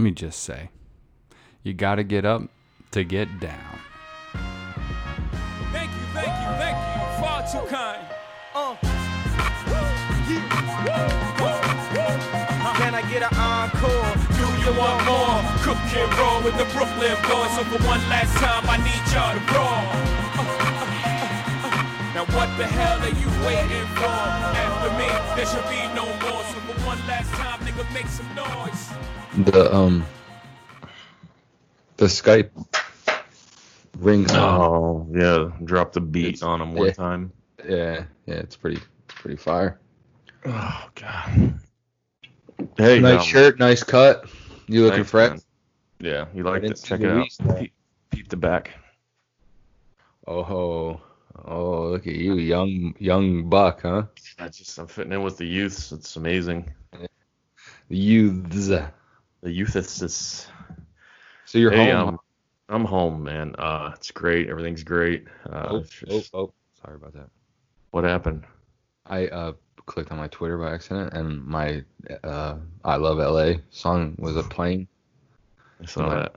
let me just say, you got to get up to get down. Thank you, thank you, thank you. Far too kind. Uh. Can I get an encore? Do you want more? Cook and roll with the Brooklyn boys. So for one last time, I need y'all to roll. Now what the hell are you waiting for? After me, there should be no more. So for one last time, nigga, make some noise. The um the Skype rings on. Oh yeah, drop the beat It's- on him one yeah. time. Yeah, yeah, it's pretty it's pretty fire. Oh god. Hey, nice um, shirt, nice cut. You looking thanks, fresh? man. Yeah, you like it? Check it out. Peep, peep the back. Oh ho. Oh, look at you, young young buck, huh? I just I'm fitting in with the youths. It's amazing. The youths. The youths. So you're Hey, home. um, I'm home, man. Uh, it's great. Everything's great. Uh, oh, it's oh, oh, sorry about that. What happened? I uh clicked on my Twitter by accident and my uh I love LA song was a playing. I saw that.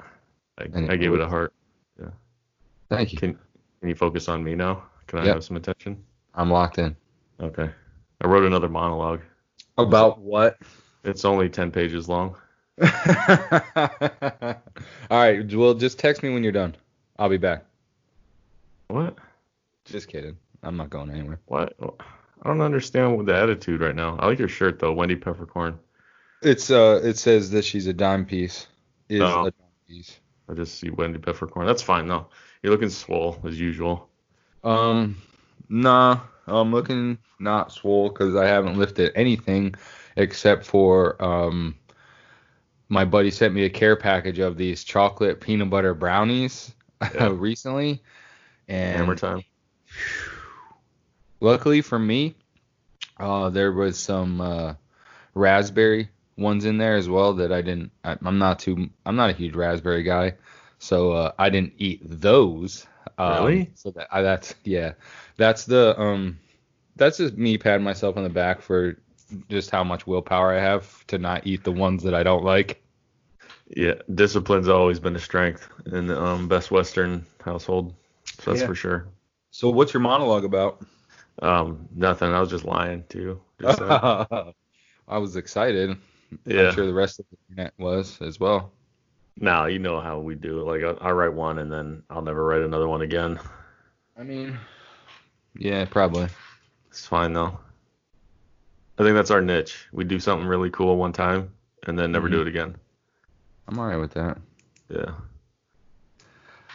I, I gave it a heart. Thank you. Can Can you focus on me now? Can I Yep. have some attention? I'm locked in. Okay. I wrote another monologue. About what? It's only ten pages long. All right, well just text me when you're done. I'll be back. What? Just kidding. I'm not going anywhere. What? I don't understand what the attitude right now. I like your shirt though, Wendy Peppercorn. It's uh it says that she's a dime piece. Is Oh. a dime piece. I just see Wendy Peppercorn. That's fine though. You're looking swole as usual. Um, nah, I'm looking not swole because I haven't lifted anything except for um, my buddy sent me a care package of these chocolate peanut butter brownies Yeah. recently, and Hammer time. luckily for me, uh, there was some uh, raspberry ones in there as well that I didn't. I, I'm not too. I'm not a huge raspberry guy, so uh, I didn't eat those. Um, Really? So that I, that's yeah. That's the um. That's just me patting myself on the back for just how much willpower I have to not eat the ones that I don't like. Yeah, discipline's always been a strength in the um, Best Western household. So that's Yeah. for sure. So what's your monologue about? Um, nothing. I was just lying to you. Just. I was excited. yeah. I'm sure the rest of the internet was as well. Now you know how we do it. Like I, I write one and then I'll never write another one again. I mean, yeah, probably. It's fine though. I think that's our niche. We do something really cool one time and then never do it again. I'm alright with that. Yeah.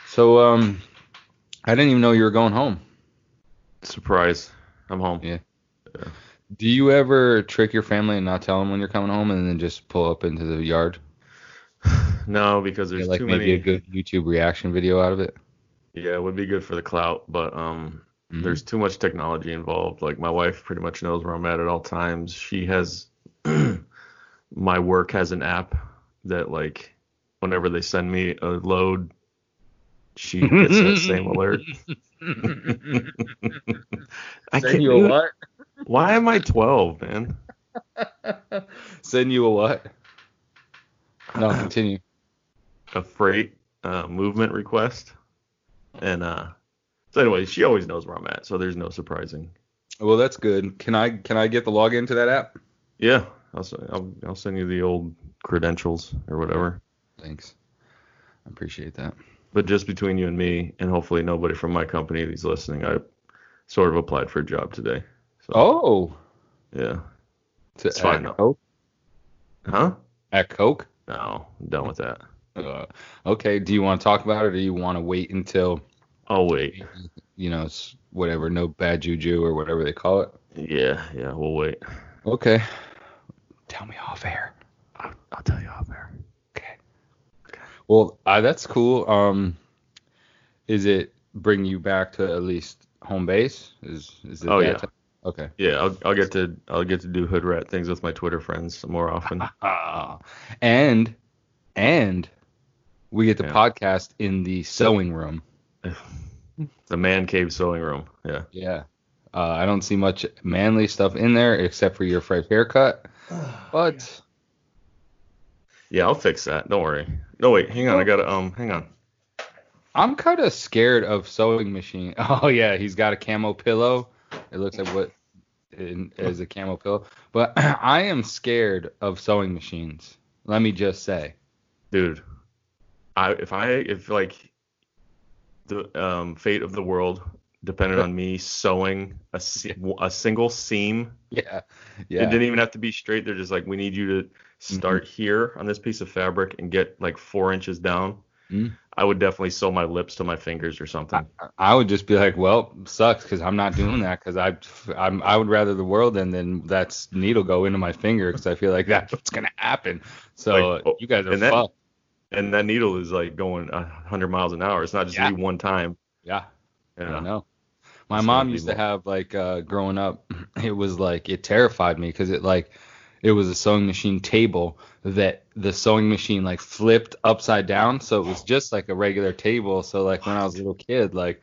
So, um, I didn't even know you were going home. Surprise. I'm home. Yeah. Do you ever trick your family and not tell them when you're coming home, and then just pull up into the yard? No, because there's Get, like too maybe many. a good YouTube reaction video out of it. Yeah, it would be good for the clout, but um, Mhm. there's too much technology involved. Like my wife pretty much knows where I'm at at all times. She has my work has an app that like whenever they send me a load, she gets that same alert. I Send can't you do a it. what? Why am I 12, man? Send you a what? No, continue. A freight uh, movement request, and uh, so anyway, she always knows where I'm at, so there's no surprising. Well, that's good. Can I can I get the login to that app? Yeah, I'll, I'll I'll send you the old credentials or whatever. Thanks. I appreciate that. But just between you and me, and hopefully nobody from my company that's listening, I sort of applied for a job today. So Oh, yeah, to, It's fine. Coke. huh? At Coke. No, I'm done with that. Uh, okay. Do you want to talk about it, or do you want to wait until I'll wait. you know whatever, no bad juju or whatever they call it? Yeah, yeah, we'll wait. Okay. Tell me off air. I'll, I'll tell you off air. Okay. Well, uh, that's cool. Um, is it bring you back to at least home base? Is is it Oh, yeah. type- Okay. Yeah, I'll I'll get to I'll get to do hood rat things with my Twitter friends more often. And and we get the Yeah. podcast in the sewing room. the man cave sewing room. Yeah. Yeah. Uh, I don't see much manly stuff in there except for your fresh haircut. But Yeah, I'll fix that. Don't worry. No, wait. Hang on. I gotta um. Hang on. I'm kind of scared of sewing machine. Oh yeah, he's got a camo pillow. It looks like what in, is a camo pillow. But I am scared of sewing machines. Let me just say. dude i if i if like the um fate of the world depended on me sewing a, a single seam Yeah. yeah. it didn't even have to be straight they're just like we need you to start here on this piece of fabric and get like four inches down Mhm. i would definitely sew my lips to my fingers or something I would just be like, well, sucks because I'm not doing that because I I'm I would rather the world than then that's needle go into my finger because I feel like that's what's gonna happen. So Like, oh, you guys are and that- fucked. And that needle is like going a 100 miles an hour it's not just Yeah. me one time Yeah. I yeah. don't know. My It's mom used to have like uh growing up, it was like it terrified me because it like it was a sewing machine table that the sewing machine like flipped upside down, so it was just like a regular table. So like when I was a little kid, like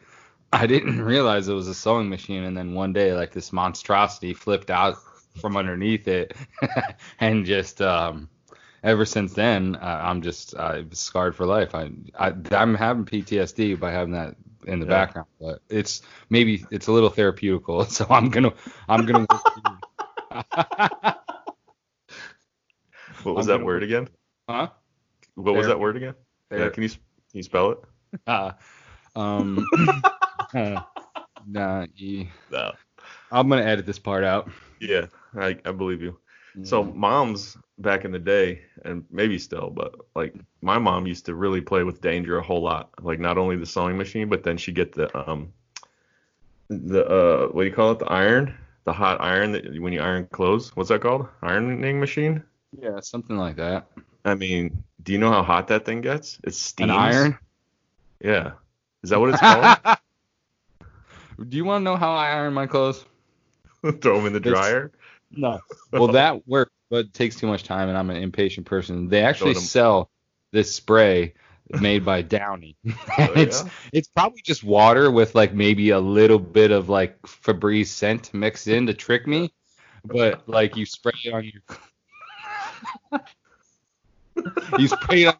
I didn't realize it was a sewing machine, and then one day like this monstrosity flipped out from underneath it, and just um ever since then uh, I'm just uh, scarred for life. I, I I'm having PTSD by having that in the Yeah. background, but it's maybe it's a little therapeutical. So I'm gonna I'm gonna what was I'm that word again huh? what was that word again yeah can you can you spell it Uh, um, nah, ye- no I'm gonna edit this part out. Yeah, I, I believe you. So Mm. moms back in the day, and maybe still, but like my mom used to really play with danger a whole lot. Like not only the sewing machine, but then she get the um the uh what do you call it? The iron, the hot iron that when you iron clothes. What's that called? Ironing machine. yeah, something like that. I mean, do you know how hot that thing gets? It's steam. An iron. Yeah. Is that what it's called? Do you want to know how I iron my clothes? Throw them in the It's- dryer. No. Well, that works, but it takes too much time, and I'm an impatient person. They actually sell this spray made by Downy. Oh, it's yeah? it's probably just water with like maybe a little bit of like Febreze scent mixed in to trick me, but like you spray it on your you spray it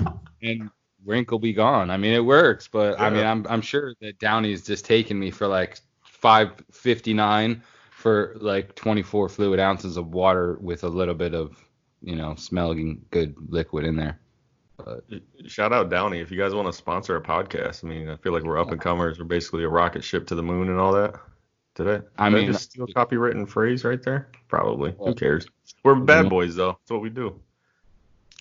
on and wrinkle be gone. I mean, it works, but I mean, I'm I'm sure that Downy's just taking me for like 559 for like 24 fluid ounces of water with a little bit of you know smelling good liquid in there. Shout out Downy if you guys want to sponsor a podcast. I mean, I feel like we're up and comers. We're basically a rocket ship to the moon and all that. Did I? Did I I mean- just steal a copywritten phrase right there? Probably. Well, Who cares? We're bad boys though. That's what we do.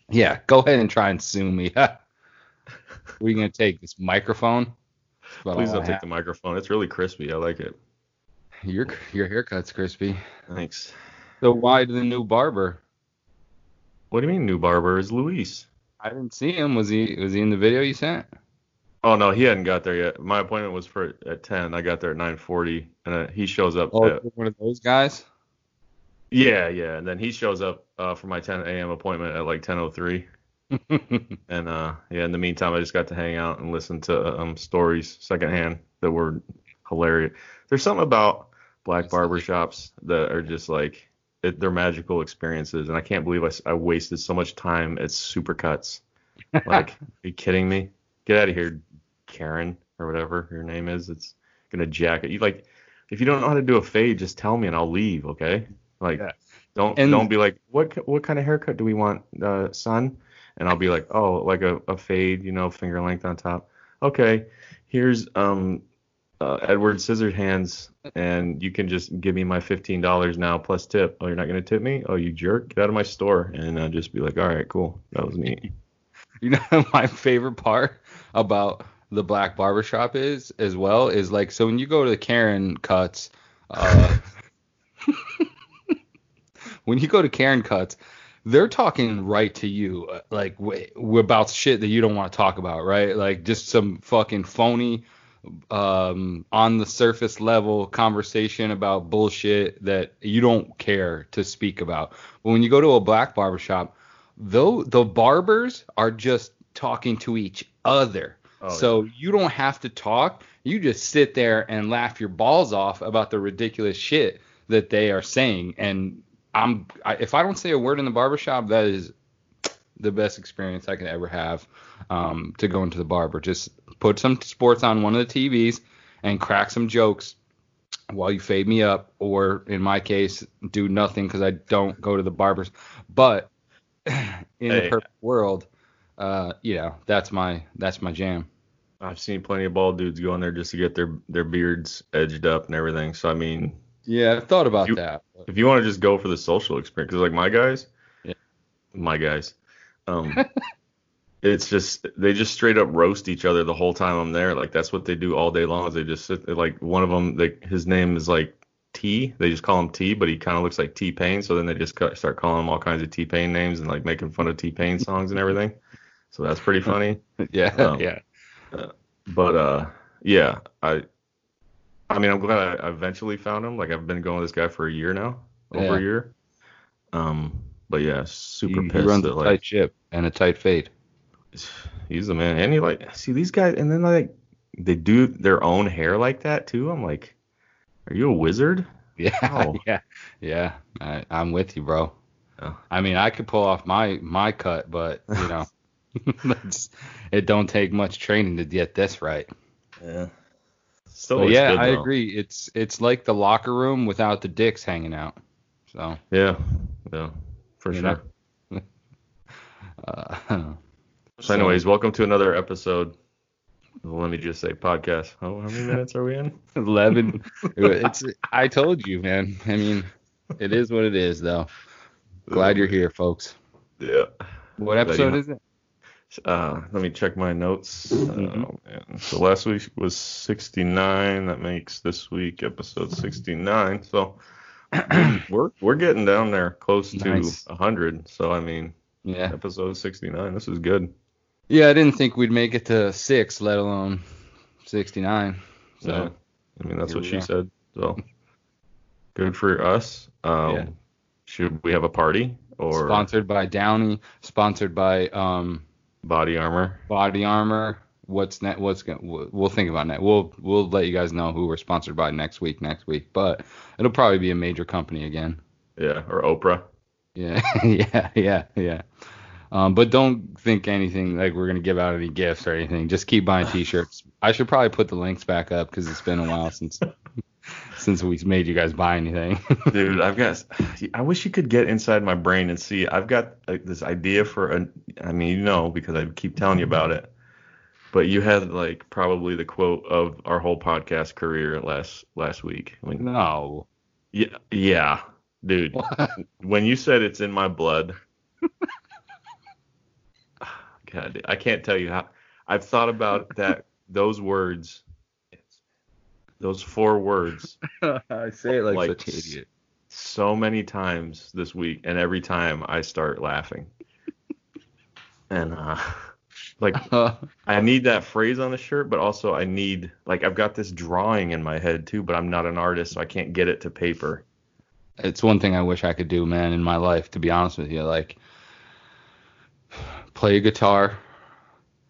Yeah, go ahead and try and sue me. you gonna take? This microphone? Please don't I take the microphone. It's really crispy. I like it. Your your haircut's crispy. Thanks. So why the new barber? What do you mean new barber is Luis? I didn't see him. Was he was he in the video you sent? Oh no, he hadn't got there yet. My appointment was for at 10. I got there at 9:40, and uh, he shows up. Oh, at- one of those guys. yeah, yeah, and then he shows up uh, for my 10 a.m. appointment at like 10:03. And uh, yeah, in the meantime, I just got to hang out and listen to um, stories secondhand that were hilarious. There's something about black barbershops that are just like it, they're magical experiences, and I can't believe I wasted so much time at Supercuts. Like, are you kidding me? Get out of here, Karen or whatever your name is. It's gonna jack it. You like, if you don't know how to do a fade, just tell me and I'll leave. Okay? Like, Yeah. don't And- don't be like, what what kind of haircut do we want, uh, son? And I'll be like, oh, like a, a fade, you know, finger length on top. Okay, here's um uh, Edward Scissorhands, and you can just give me my fifteen dollars now plus tip. Oh, you're not gonna tip me? Oh, you jerk! Get out of my store, and I'll just be like, all right, cool, that was neat. You know my favorite part about the black barbershop is as well is like so when you go to the Karen cuts, uh, when you go to Karen cuts, they're talking right to you, uh, like w- about shit that you don't want to talk about, right? Like just some fucking phony, um, on the surface level conversation about bullshit that you don't care to speak about. But when you go to a black barbershop, though the barbers are just talking to each other. Oh, so you don't have to talk. You just sit there and laugh your balls off about the ridiculous shit that they are saying. And I'm I, if I don't say a word in the barbershop, that is the best experience I could ever have um, to go into the barber. Just put some sports on one of the TVs and crack some jokes while you fade me up, or in my case, do nothing because I don't go to the barbers. But in Hey. the perfect world, uh, you know, that's my that's my jam. I've seen plenty of bald dudes go in there just to get their their beards edged up and everything. So I mean, Yeah, I've thought about You- that. if you want to just go for the social experience, because like my guys, Yeah. my guys, um, it's just they just straight up roast each other the whole time I'm there. Like that's what they do all day long. Is they just sit like one of them, they, his name is like T. They just call him T, but he kind of looks like T Pain. So then they just ca- start calling him all kinds of T Pain names and like making fun of T Pain songs and everything. So that's pretty funny. yeah, Um, yeah. But uh, yeah, I, I mean, I'm glad I eventually found him. Like I've been going with this guy for a year now, over Yeah. a year. Um, but yeah, super He, he pissed runs that a like tight ship and a tight fade. he's the man. And he like see these guys, and then like they do their own hair like that too. I'm like, are you a wizard? Yeah, Oh. yeah, yeah. I, I'm with you, bro. Yeah. I mean, I could pull off my my cut, but you know, it don't take much training to get this right. Yeah. Looks yeah, good, I though. agree. It's it's like the locker room without the dicks hanging out. So, Yeah, yeah, for You sure. uh, So, anyways, welcome to another episode. Let me just say, podcast. Oh, how many minutes are we in? eleven. it's I told you, man. I mean, it is what it is, though. Glad you're here, folks. Yeah. What episode is it? Uh, let me check my notes. Mhm. Oh, man. So last week was 69. That makes this week episode 69. So we're we're getting down there, close to 100. So I mean, Yeah. episode 69. This is good. Yeah, I didn't think we'd make it to six, let alone sixty-nine. So. Yeah. I mean, that's what she are. said. So good for us. Um, Yeah. Should we have a party or Sponsored by Downy, sponsored by um, body armor? Body Armor. What's net? What's gonna? We'll think about that. We'll we'll let you guys know who we're sponsored by next week. Next week, but it'll probably be a major company again. Yeah, or Oprah. Yeah, yeah, yeah, yeah. Um, but don't think anything like we're gonna give out any gifts or anything. Just keep buying T-shirts. I should probably put the links back up because it's been a while since since we made you guys buy anything. Dude, I've got. I wish you could get inside my brain and see. I've got like, this idea for a. I mean, you know, because I keep telling you about it. But you had like probably the quote of our whole podcast career last last week. Like, no. yeah, yeah, dude. When you said it's in my blood, God, I can't tell you how. I've thought about that. Those words. Those four words I say it like, Like, such an idiot. so many times this week, and every time I start laughing. and uh, like I need that phrase on the shirt, but also I need like I've got this drawing in my head too, but I'm not an artist, so I can't get it to paper. it's one thing I wish I could do, man, in my life. To be honest with you, like play a guitar,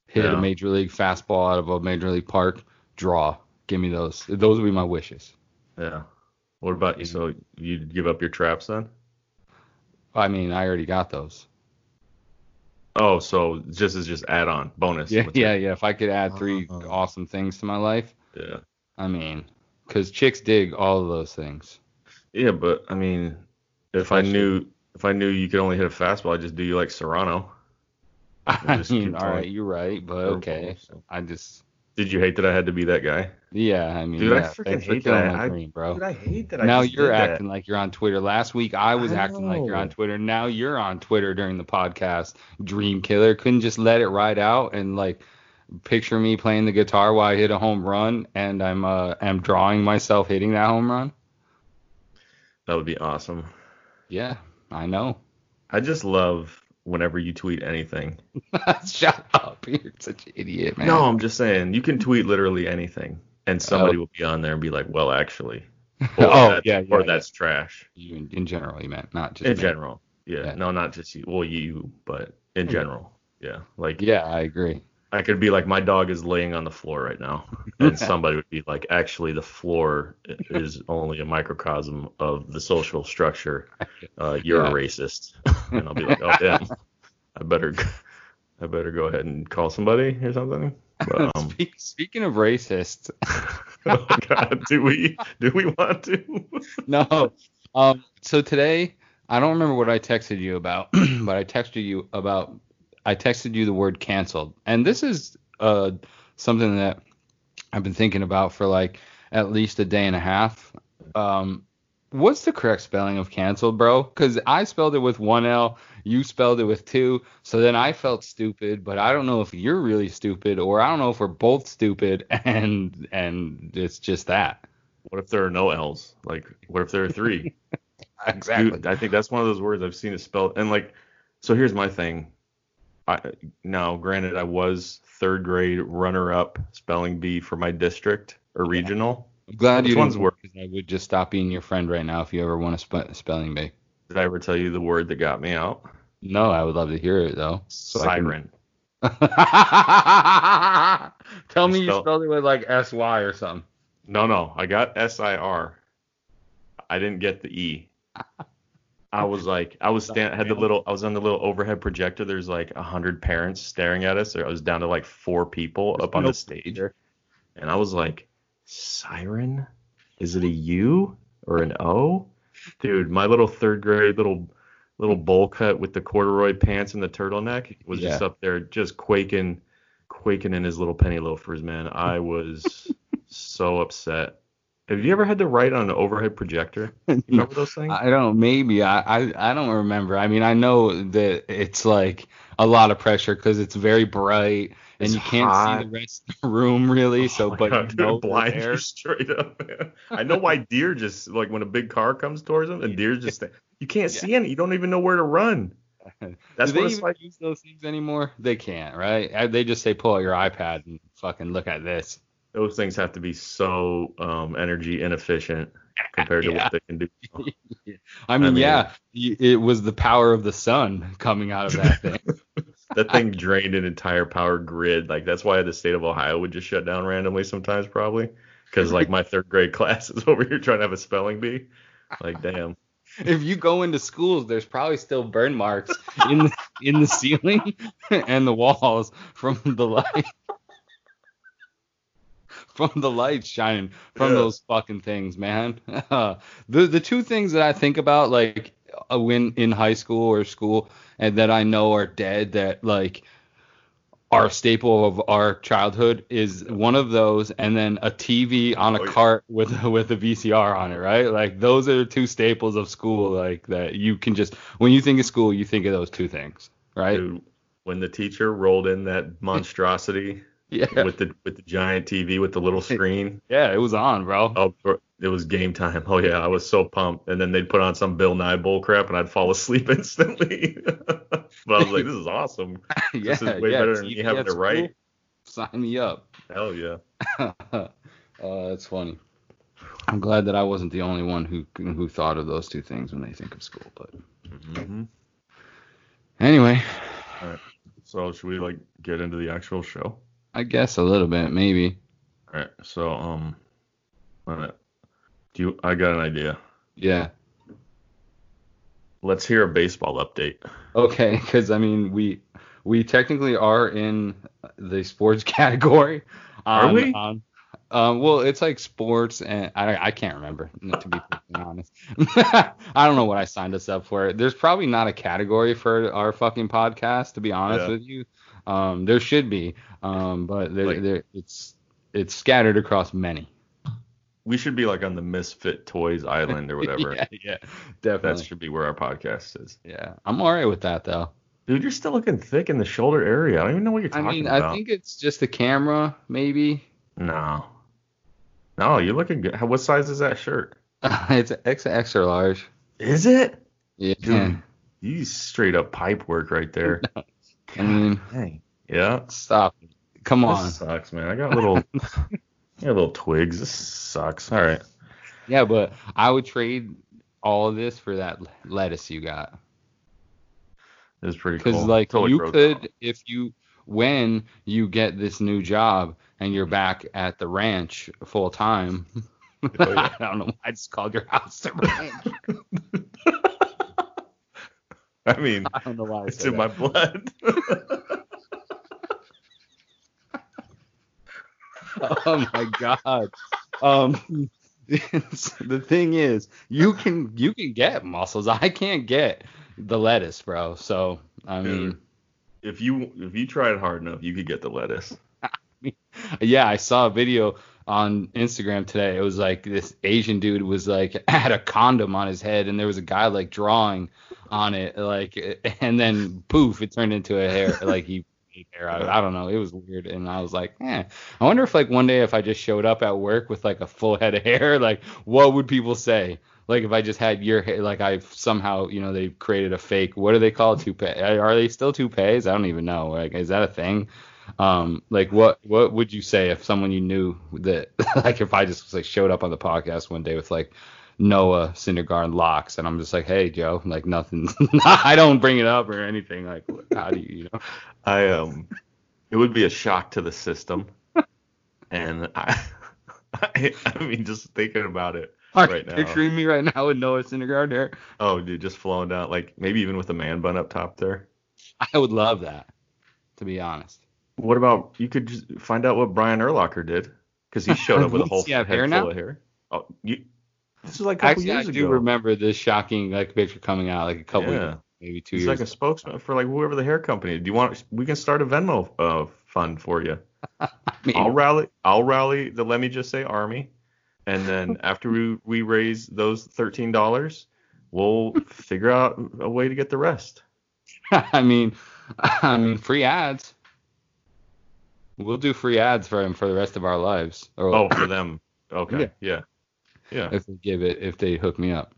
hit Yeah. a major league fastball out of a major league park, draw. Give me those. Those would be my wishes. Yeah. What about you? So you'd give up your traps then? I mean, I already got those. Oh, so this is just add on bonus. Yeah, yeah, it? yeah. If I could add three Oh. awesome things to my life, yeah. I mean, because chicks dig all of those things. Yeah, but I mean, if I knew if I knew you could only hit a fastball, I'd just do you like Serrano. I just mean, keep all you're right, but okay. so. I just, Did you hate that I had to be that guy? yeah, I mean, Dude, I freaking hate killing that. my I- dream, bro. Dude, I hate that. I now just you're did that. acting like you're on Twitter. Last week I was I acting like you're on. Twitter. Now you're on Twitter during the podcast. Dream killer couldn't just let it ride out and like picture me playing the guitar while I hit a home run and I'm uh am drawing myself hitting that home run. That would be awesome. Yeah, I know. I just love whenever you tweet anything. Shut up. You're such an idiot, man. No, I'm just saying you can tweet literally anything, and somebody oh. will be on there and be like, "Well, actually," oh, or, Oh, that's, yeah, or yeah, that's trash. You in, in general, you meant not just In me. general, yeah. Yeah. No, not just you. Well, you, but in general, yeah. Like Yeah, I agree. I could be like, my dog is laying on the floor right now, and somebody would be like, actually, the floor is only a microcosm of the social structure. Uh, you're Yeah. a racist, and I'll be like, oh damn. I better I better go ahead and call somebody or something. But, um, Speak, speaking of racist, oh God, do we do we want to? no. Um. So today, I don't remember what I texted you about, but I texted you about. I texted you the word canceled, and this is uh something that I've been thinking about for like at least a day and a half. Um, what's the correct spelling of canceled, bro? Because I spelled it with one L, you spelled it with two, so then I felt stupid, but I don't know if you're really stupid or I don't know if we're both stupid, and and it's just that. What if there are no L's? Like, what if there are three? Exactly. Dude, I think that's one of those words I've seen it spelled. And like, so here's my thing. I now, granted, I was third grade runner-up spelling bee for my district or regional. I'm glad Which you one's because I would just stop being your friend right now if you ever want to spe- spelling bee. Did I ever tell you the word that got me out? No, I would love to hear it though. So I can- Siren. Tell me you spelled it with like S Y or something. No, no, I got S I R. I didn't get the E. I was like, I was stand, had the little, I was on the little overhead projector. There's like a hundred parents staring at us. I was down to like four people up on no the stage, and I was like, siren? Is it a U or an O? Dude, my little third grade little little bowl cut with the corduroy pants and the turtleneck was just up there, just quaking, quaking in his little penny loafers, man. I was so upset. Have you ever had to write on an overhead projector? You remember those things? I don't. Maybe I, I. I don't remember. I mean, I know that it's like a lot of pressure because it's very bright and It's you can't hot. see the rest of the room really. Oh so, Oh my but God, you dude, know it blinds you straight up, man. I know why deer just like when a big car comes towards them and deer just you can't see any. You don't even know where to run. That's Do they what even like. use those things anymore? They can't, right? They just say pull out your iPad and fucking look at this. Those things have to be so um, energy inefficient compared to Yeah. what they can do. I mean, mean- yeah, it was the power of the sun coming out of that thing. that thing drained an entire power grid. Like that's why the state of Ohio would just shut down randomly sometimes, probably. Because like my third grade class is over here trying to have a spelling bee. Like damn. if you go into schools, there's probably still burn marks in the, in the ceiling and the walls from the light. From the lights shining from Yeah. those fucking things, man. the the two things that I think about, like uh, when in high school or school, and that I know are dead, that like are a staple of our childhood, is one of those, and then a TV on a Oh, yeah. cart with with a VCR on it, right? Like those are two staples of school, like that you can just when you think of school, you think of those two things, right? Dude, when the teacher rolled in that monstrosity Yeah, with the with the giant TV with the little screen, yeah, it was on, bro. oh, it was game time. Oh yeah, I was so pumped. And then they'd put on some Bill Nye bull crap, and I'd fall asleep instantly. but I was like, this is awesome. yeah, This is way yeah, better than TV me having to write. Sign me up. Hell yeah. uh, that's funny. I'm glad that I wasn't the only one who who thought of those two things when they think of school. But hmm anyway, So should we like get into the actual show? I guess a little bit, maybe. All right. So um, wait do you? I got an idea. Yeah. Let's hear a baseball update. Okay, because I mean, we we technically are in the sports category. Are on- we? on- um, well, it's like sports, and I I can't remember to be honest. I don't know what I signed us up for. There's probably not a category for our fucking podcast, to be honest Yeah. with you. Um, there should be, um, but there, Like- there it's it's scattered across many. We should be like on the Misfit Toys Island or whatever. yeah, yeah, definitely. That should be where our podcast is. yeah, I'm all right with that though. Dude, you're still looking thick in the shoulder area. I don't even know what you're talking about. I mean, about. I think it's just the camera, maybe. No. No, you're looking good. What size is that shirt? it's an X extra large. Is it? Yeah. Dude, you straight up pipe work right there. I mean, Dang. Yeah. stop. Come on. This sucks, man. I got little, I got little twigs. This sucks. All right. Yeah, but I would trade all of this for that lettuce you got. This is pretty cool. Because like Totally you could, down. if you when you get this new job and you're back at the ranch full time. Oh, yeah. I don't know. why I just called your house the ranch. I mean, I don't know why I it's in that. my blood. oh my god. Um, the thing is, you can you can get mussels. I can't get the lettuce, bro. So I mean, if you if you tried hard enough, you could get the lettuce. yeah, I saw a video on Instagram today. It was like this Asian dude was like had a condom on his head, and there was a guy like drawing on it, like, and then poof, it turned into a hair. Like he hair. I don't know. It was weird, and I was like, eh. I wonder if like one day if I just showed up at work with like a full head of hair, like what would people say? Like if I just had your hair, like I somehow, you know, they created a fake. What do they call it? Toupee? Are they still toupees? I don't even know. Like, is that a thing? Um, like what what would you say if someone you knew that like if I just like showed up on the podcast one day with like Noah Syndergaard locks and I'm just like, hey Joe, like nothing, I don't bring it up or anything. Like how do you, you know? I um, it would be a shock to the system, and I, I, I mean, just thinking about it Are right you now. picturing me right now with Noah Syndergaard hair? Oh, dude, just flowing down, like maybe even with a man bun up top there. I would love that, to be honest. What about you could just find out what Brian Urlacher did because he showed up with a whole Does he have head hair full now? of hair. Oh, you, this is like a couple years ago. Actually, I do ago. remember this shocking like picture coming out like a couple, Yeah. maybe two He's years. like a spokesman for like whoever the hair company. Do you want? We can start a Venmo uh, fund for you. I mean, I'll rally. I'll rally the let me just say army, and then after we we raise those thirteen dollars, we'll figure out a way to get the rest. I mean, I mean, free ads. We'll do free ads for him for the rest of our lives. Or Oh, for them. Okay. Yeah. Yeah. if they give it, if they hook me up.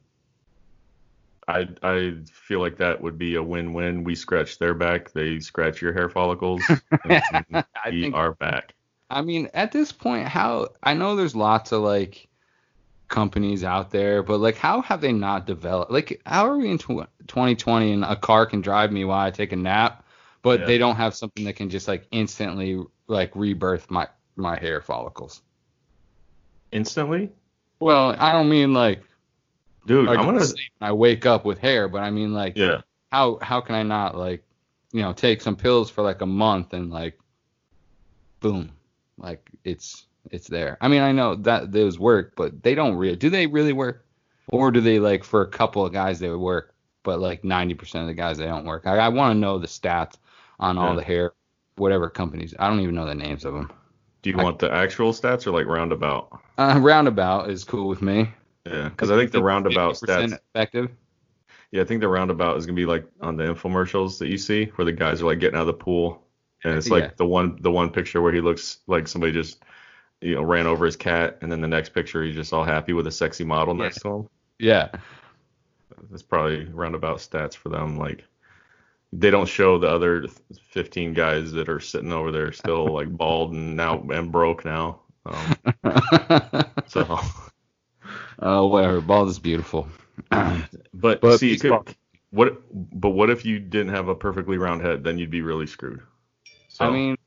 I I feel like that would be a win-win. We scratch their back, they scratch your hair follicles, we think. are back. I mean, at this point, how I know there's lots of like companies out there, but like, how have they not developed? Like, how are we in tw- 2020 and a car can drive me while I take a nap, but Yeah. they don't have something that can just like instantly like rebirth my my hair follicles? Instantly, Well, I don't mean like dude. I, I'm gonna. I wake up with hair, but I mean like Yeah. how how can I not like you know take some pills for like a month and like boom like it's it's there. I mean I know that those work, but they don't really do they really work or do they like for a couple of guys they would work, but like 90% of the guys they don't work. I, I want to know the stats on all Yeah. the hair whatever companies. I don't even know the names of them. Do you want the actual stats or like roundabout? Uh, roundabout is cool with me. Yeah, because I think the roundabout stats. effective. Yeah, I think the roundabout is gonna be like on the infomercials that you see where the guys are like getting out of the pool, and it's like Yeah. the one the one picture where he looks like somebody just you know ran over his cat, and then the next picture he's just all happy with a sexy model Yeah. next to him. Yeah. That's probably roundabout stats for them. Like they don't show the other 15 guys that are sitting over there still like bald and now and broke now. Um, so, Oh, whatever. Bald is beautiful. but, But see, you could, what? But what if you didn't have a perfectly round head? Then you'd be really screwed. So I mean,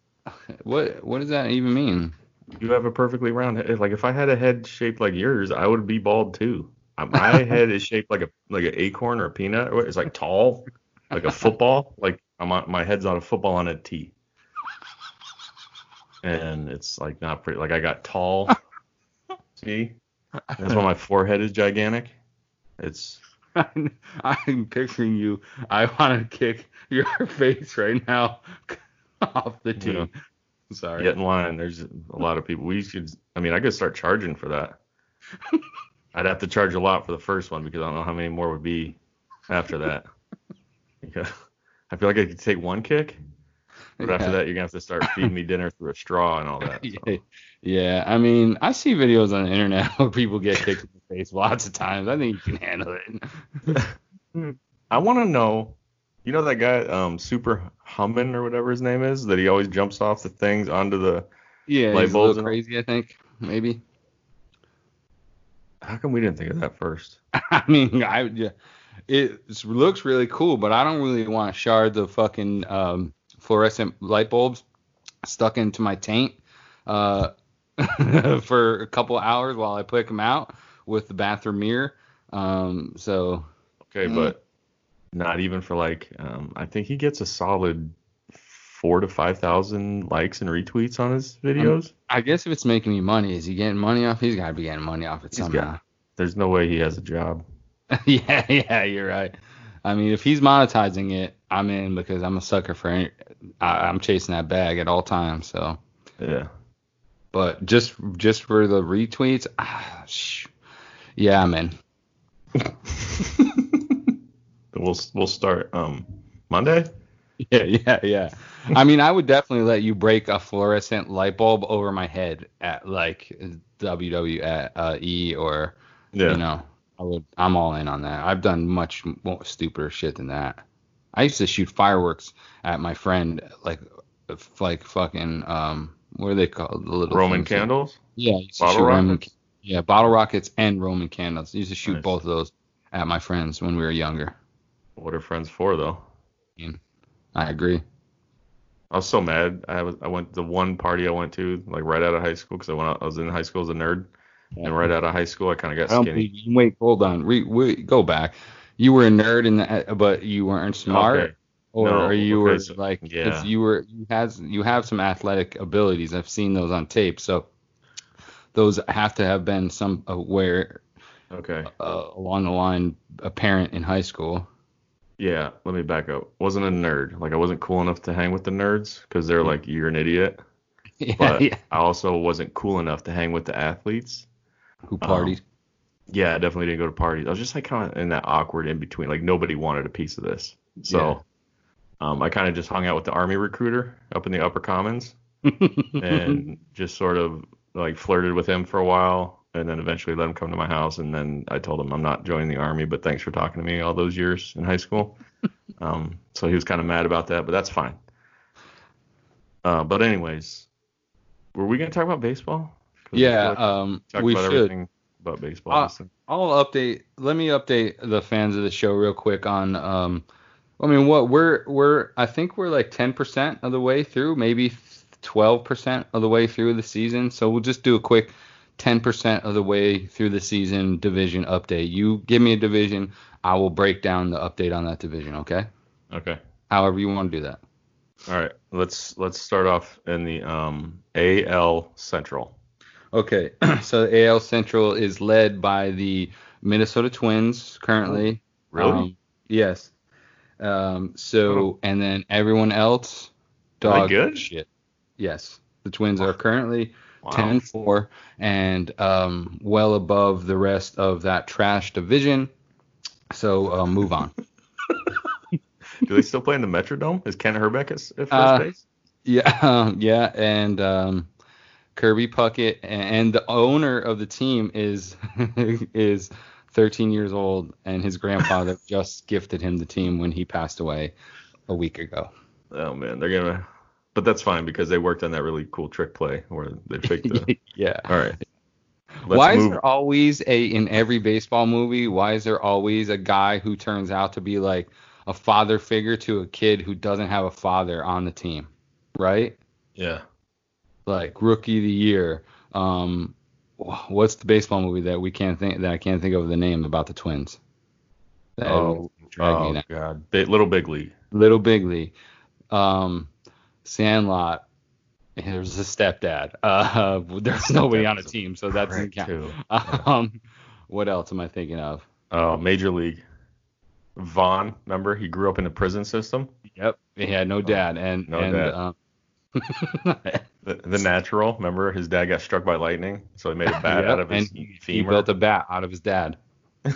what what does that even mean? you have a perfectly round head. Like if I had a head shaped like yours, I would be bald too. My head is shaped like a like an acorn or a peanut. or It's like tall, like a football. Like I'm on, my head's on a football on a tee. And it's like not pretty. Like I got tall. See, that's why my forehead is gigantic. It's I'm picturing you. I want to kick your face right now off the tee. Yeah. Sorry. get in line. There's a lot of people. We should. I mean, I could start charging for that. I'd have to charge a lot for the first one because I don't know how many more would be after that. Because I feel like I could take one kick, but after that you're gonna have to start feeding me dinner through a straw and all that. so. Yeah, yeah, I mean, I see videos on the internet where people get kicked in the face lots of times. I think you can handle it. I want to know. You know that guy, um, Super Hummin or whatever his name is, that he always jumps off the things onto the. Yeah, Light bulbs crazy, I think. Maybe. How come we didn't think of that first? I mean, I would yeah, it looks really cool, but I don't really want shards of fucking um, fluorescent light bulbs stuck into my taint uh, for a couple hours while I pick them out with the bathroom mirror. Um, so Okay, Mm. but not even for like um I think he gets a solid four to five thousand likes and retweets on his videos. I guess if it's making me money, is he getting money off? He's got to be getting money off it somehow. got- There's no way he has a job. yeah, yeah, you're right. I mean, if he's monetizing it, I'm in because I'm a sucker for. Any, I, I'm chasing that bag at all times. So, Yeah. but just just for the retweets, ah, sh- yeah, I'm in. we'll we'll start um Monday. Yeah, yeah, yeah. I mean, I would definitely let you break a fluorescent light bulb over my head at like WWE or Yeah. you know, I would. I'm all in on that. I've done much more stupider shit than that. I used to shoot fireworks at my friend, like, like fucking, um, what are they called? The little Roman candles. Yeah, I used to Bottle shoot Roman, rockets? yeah, bottle rockets and Roman candles. I used to shoot Nice. both of those at my friends when we were younger. What are friends for though? I agree. I was so mad. I was I went the one party I went to like right out of high school because I went out, I was in high school as a nerd, and right out of high school I kind of got skinny. Wait, hold on. Re, wait, go back. You were a nerd, in the, but you weren't smart. Okay. or No, you were so- like yeah. you were you has you have some athletic abilities. I've seen those on tape, so those have to have been some uh, where Okay. uh, along the line apparent in high school. Yeah. Let me back up. Wasn't a nerd. Like I wasn't cool enough to hang with the nerds because they're like you're an idiot. Yeah, But yeah. I also wasn't cool enough to hang with the athletes. Who partied? Yeah, I definitely didn't go to parties. I was just like kind of in that awkward in between. Like nobody wanted a piece of this. So um, I kind of just hung out with the army recruiter up in the upper commons and just sort of like flirted with him for a while and then eventually let him come to my house and then I told him I'm not joining the army but thanks for talking to me all those years in high school. um, so he was kind of mad about that, but that's fine. Uh, but anyways, were we gonna talk about baseball? Yeah, like um, we should. everything about baseball. Uh. I'll update. Let me update the fans of the show real quick on. Um, I mean, what we're we're I think we're like 10% of the way through, maybe 12% of the way through the season. So we'll just do a quick 10% of the way through the season division update. You give me a division, I will break down the update on that division. Okay. Okay. However you want to do that. All right. Let's let's start off in the um, AL Central. Okay, so AL Central is led by the Minnesota Twins currently. Really? Um, yes. Um, so Oh. and then everyone else, dog good? shit. Yes, the Twins are currently Wow. 10-4 and um, well above the rest of that trash division. So uh, move on. Do they still play in the Metrodome? Is Kent Hrbek at, at first Uh, base? Yeah, um, yeah, and um, Kirby Puckett and the owner of the team is is 13 years old, and his grandfather just gifted him the team when he passed away a week ago. Oh man, they're gonna. But that's fine because they worked on that really cool trick play where they faked the. yeah. All right. Let's why is there always a in every baseball movie? Why is there always a guy who turns out to be like a father figure to a kid who doesn't have a father on the team, right? Yeah. Like rookie of the year. Um, what's the baseball movie that we can't think that I can't think of the name about the twins? That Oh, oh. God. Big, Little Big League. Little Big League, um, Sandlot. There's a stepdad. Uh, there's nobody on a team, so that doesn't count. too. Um, what else am I thinking of? Oh, Major League. Vaughn, remember he grew up in the prison system. Yep, he had no dad, and no and dad. Um, The, the natural, remember his dad got struck by lightning, so he made a bat yep, out of his and he, he built a bat out of his dad.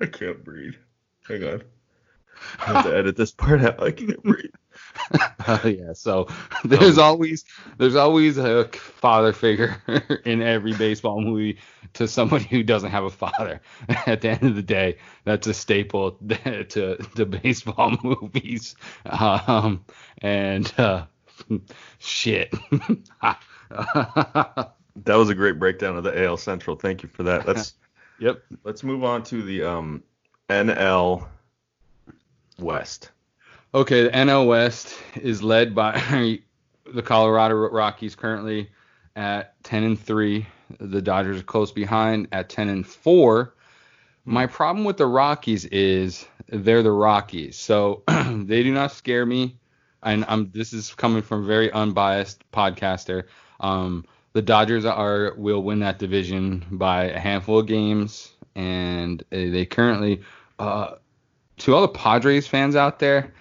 I can't breathe. Hang on. I have to edit this part out. I can't breathe. Oh yeah, so there's always there's always a father figure in every baseball movie to somebody who doesn't have a father. At the end of the day, that's a staple to to baseball movies. Um, and uh, shit. That was a great breakdown of the AL Central. Thank you for that. Let's yep. let's move on to the um NL West. Okay, the NL West is led by the Colorado Rockies currently at 10 and 3. The Dodgers are close behind at 10 and 4. My problem with the Rockies is they're the Rockies. So they do not scare me. And I'm this is coming from a very unbiased podcaster. Um, the Dodgers are will win that division by a handful of games, and they currently uh, to all the Padres fans out there.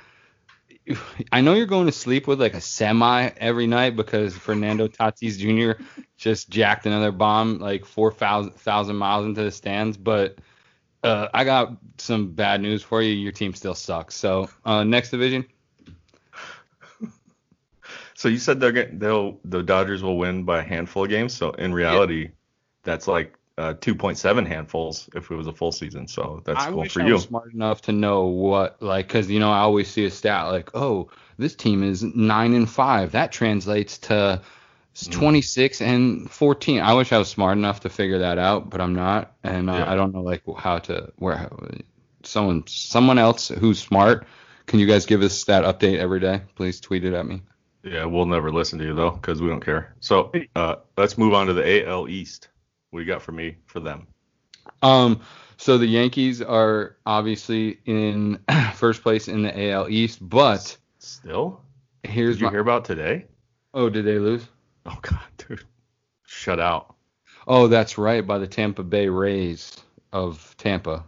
I know you're going to sleep with like a semi every night because Fernando Tatis Jr. just jacked another bomb like 4,000 miles into the stands, but uh, I got some bad news for you. Your team still sucks. So uh, next division. So you said they're getting, they'll the Dodgers will win by a handful of games. So in reality, yeah. that's like uh, 2.7 handfuls if it was a full season. So that's I cool wish for I you. was smart enough to know what like because you know I always see a stat like oh this team is nine and five that translates to Mm. 26 and 14. I wish I was smart enough to figure that out, but I'm not, and uh, Yeah. I don't know like how to where someone someone else who's smart. Can you guys give us that update every day? Please tweet it at me. Yeah, we'll never listen to you though because we don't care. So uh, let's move on to the AL East. What do you got for me for them? Um, so the Yankees are obviously in first place in the AL East, but Still? here's Did you my. hear about today? Oh, did they lose? Oh god, dude. Shut out. Oh, that's right, by the Tampa Bay Rays of Tampa.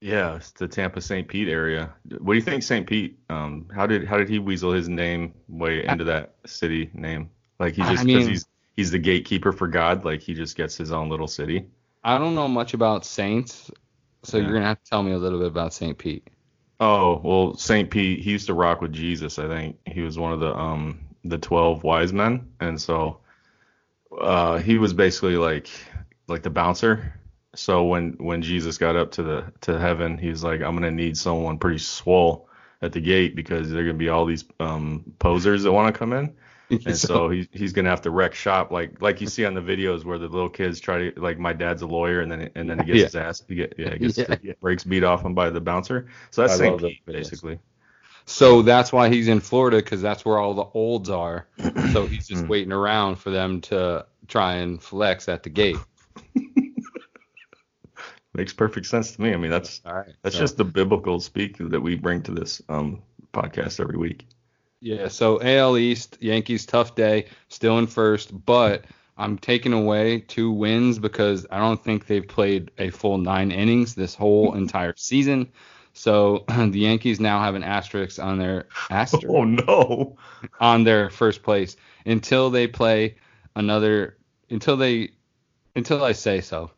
Yeah, it's the Tampa St. Pete area. What do you think St. Pete? Um, how did how did he weasel his name way into that city name? Like he I just because mean- he's he's the gatekeeper for God. Like he just gets his own little city. I don't know much about Saints, so Yeah. you're gonna have to tell me a little bit about St. Pete. Oh well, St. Pete. He used to rock with Jesus. I think he was one of the um the twelve wise men, and so uh he was basically like like the bouncer. So when when Jesus got up to the to heaven, he was like, I'm gonna need someone pretty swole at the gate because there are gonna be all these um posers that want to come in. And so he, he's gonna have to wreck shop like like you see on the videos where the little kids try to like my dad's a lawyer and then and then he gets Yeah. his ass he get yeah he gets Yeah. breaks beat off him by the bouncer. So that's I St. Pete basically. So that's why he's in Florida because that's where all the olds are. So he's just Hmm. waiting around for them to try and flex at the gate. Makes perfect sense to me. I mean that's All right. that's so- just the biblical speak that we bring to this um podcast every week. Yeah, so AL East, Yankees tough day, still in first, but I'm taking away two wins because I don't think they've played a full nine innings this whole entire season. So the Yankees now have an asterisk on their asterisk Oh no. on their first place until they play another until they until I say so.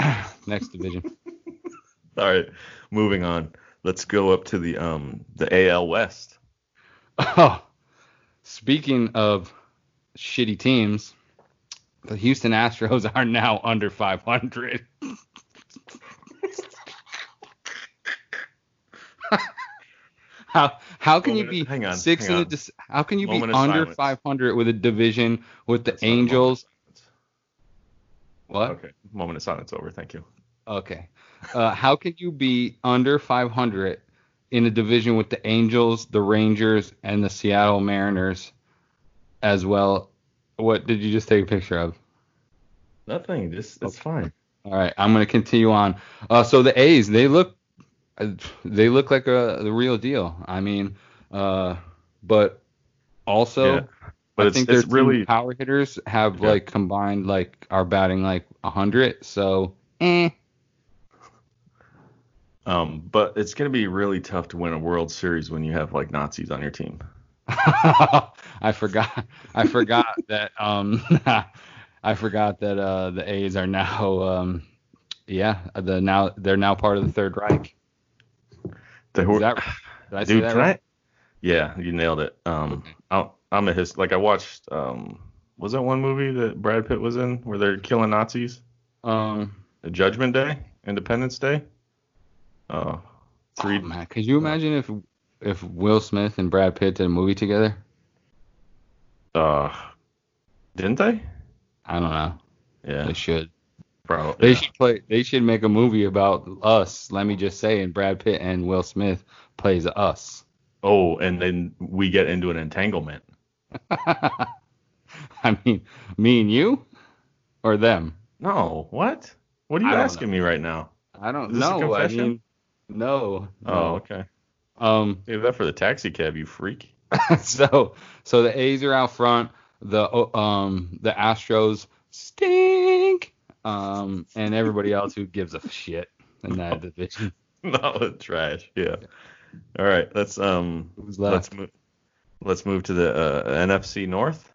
Next division. All right, moving on. Let's go up to the um the AL West. Oh, speaking of shitty teams, the Houston Astros are now under 500. how how can you be hang on, six in dis- how can you be Moment of under silence. 500 with a division with the That's not a moment of Angels? What? Okay, moment of silence over. Thank you. Okay. Uh, how can you be under 500 in a division with the Angels, the Rangers, and the Seattle Mariners as well? What did you just take a picture of? Nothing. This that's fine. All right, I'm gonna continue on. Uh, so the A's, they look, they look like a the real deal. I mean, uh, but also, Yeah. But I it's think their it's really power hitters have Yeah. like combined like are batting like 100. So, eh. Um but it's gonna be really tough to win a World Series when you have like Nazis on your team. I forgot. I forgot that. Um, I forgot that uh, the A's are now. Um, yeah, the now they're now part of the Third Reich. They were- that, did I say Dude, that right? I? Yeah, you nailed it. Um, I, I'm a his like I watched. Um, was that one movie that Brad Pitt was in where they're killing Nazis? Um, Judgment Day, Independence Day. Uh, three. oh, man, could you imagine if if Will Smith and Brad Pitt did a movie together? Uh, didn't they? I don't know. Yeah. They should. Bro, They yeah. should play. They should make a movie about us. Let me just say, and Brad Pitt and Will Smith plays us. Oh, and then we get into an entanglement. I mean, me and you, or them? No, what? What are you asking me right now? I don't Is this a know. I mean, no. Oh, okay. Um. Save that for the taxi cab, you freak. so so the A's are out front. The um the Astros stink. Um and everybody else who gives a shit in that division. no, trash. Yeah. All right, let's um let's move let's move to the uh, NFC North.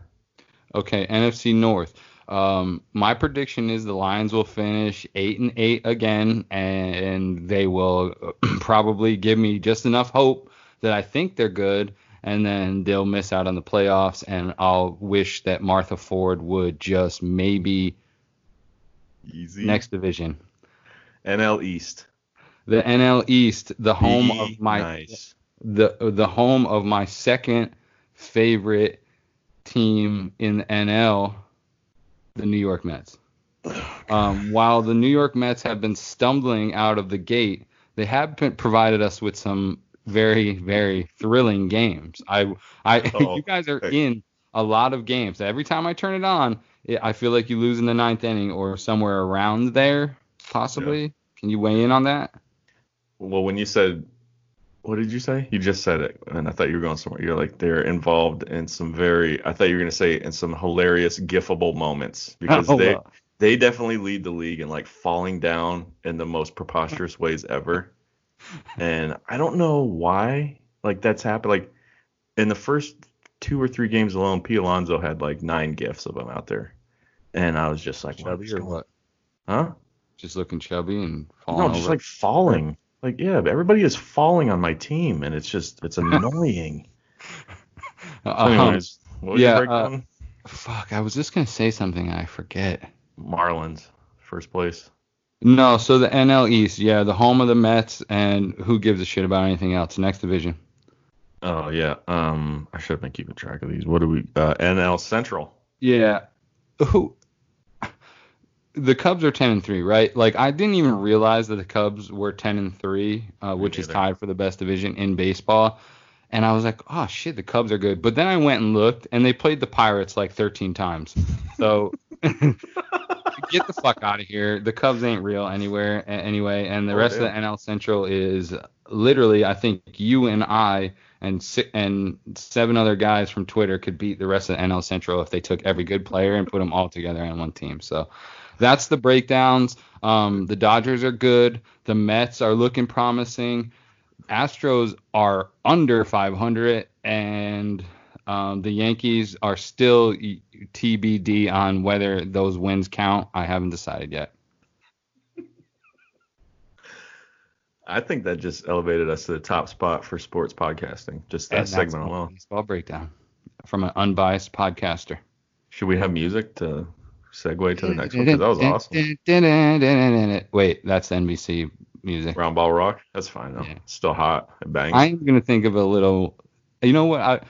Okay, NFC North. Um, my prediction is the Lions will finish eight and eight again, and they will probably give me just enough hope that I think they're good, and then they'll miss out on the playoffs, and I'll wish that Martha Ford would just maybe Easy. next division. NL East. The NL East, the home Be of my nice. the the home of my second favorite team in the NL, the New York Mets. Um, while the New York Mets have been stumbling out of the gate, they have provided us with some very very thrilling games. I I Oh, you guys are hey. in a lot of games. Every time I turn it on, it, I feel like you lose in the ninth inning or somewhere around there, possibly. Can you weigh in on that? Well, when you said, what did you say? You just said it, and I thought you were going somewhere. You're like they're involved in some very. I thought you were going to say in some hilarious, gifable moments because Oh, they wow. they definitely lead the league in like falling down in the most preposterous ways ever. And I don't know why like that's happened. Like in the first two or three games alone, P. Alonso had like nine gifts of them out there, and I was just like, Chubby what's or what? Huh? Just looking chubby and falling No, over. just like falling. Like yeah, everybody is falling on my team, and it's just it's annoying. So Um, anyways, what was yeah, breakdown? fuck, I was just gonna say something I forget. Marlins, first place. No, so the NL East, yeah, the home of the Mets, and who gives a shit about anything else? Next division. Oh yeah. Um, I should have been keeping track of these. What do we? Uh, NL Central. Yeah. Who? The Cubs are ten and three, right? Like I didn't even realize that the Cubs were ten and three, uh, which is tied for the best division in baseball. And I was like, oh shit, the Cubs are good. But then I went and looked, and they played the Pirates like 13 times. So get the fuck out of here. The Cubs ain't real anywhere anyway. And the Oh, rest of the. NL Central is literally, I think you and I and si- and seven other guys from Twitter could beat the rest of the NL Central if they took every good player and put them all together on one team. So that's the breakdowns. Um, the Dodgers are good. The Mets are looking promising. Astros are under 500, and um, the Yankees are still TBD on whether those wins count. I haven't decided yet. I think that just elevated us to the top spot for sports podcasting. Just that segment alone. Baseball breakdown from an unbiased podcaster. Should we have music to segue to the next one? 'Cause that was awesome. Wait, that's NBC music. Round ball rock. That's fine though. Yeah. Still hot. It bangs. I'm gonna think of a little. You know what? I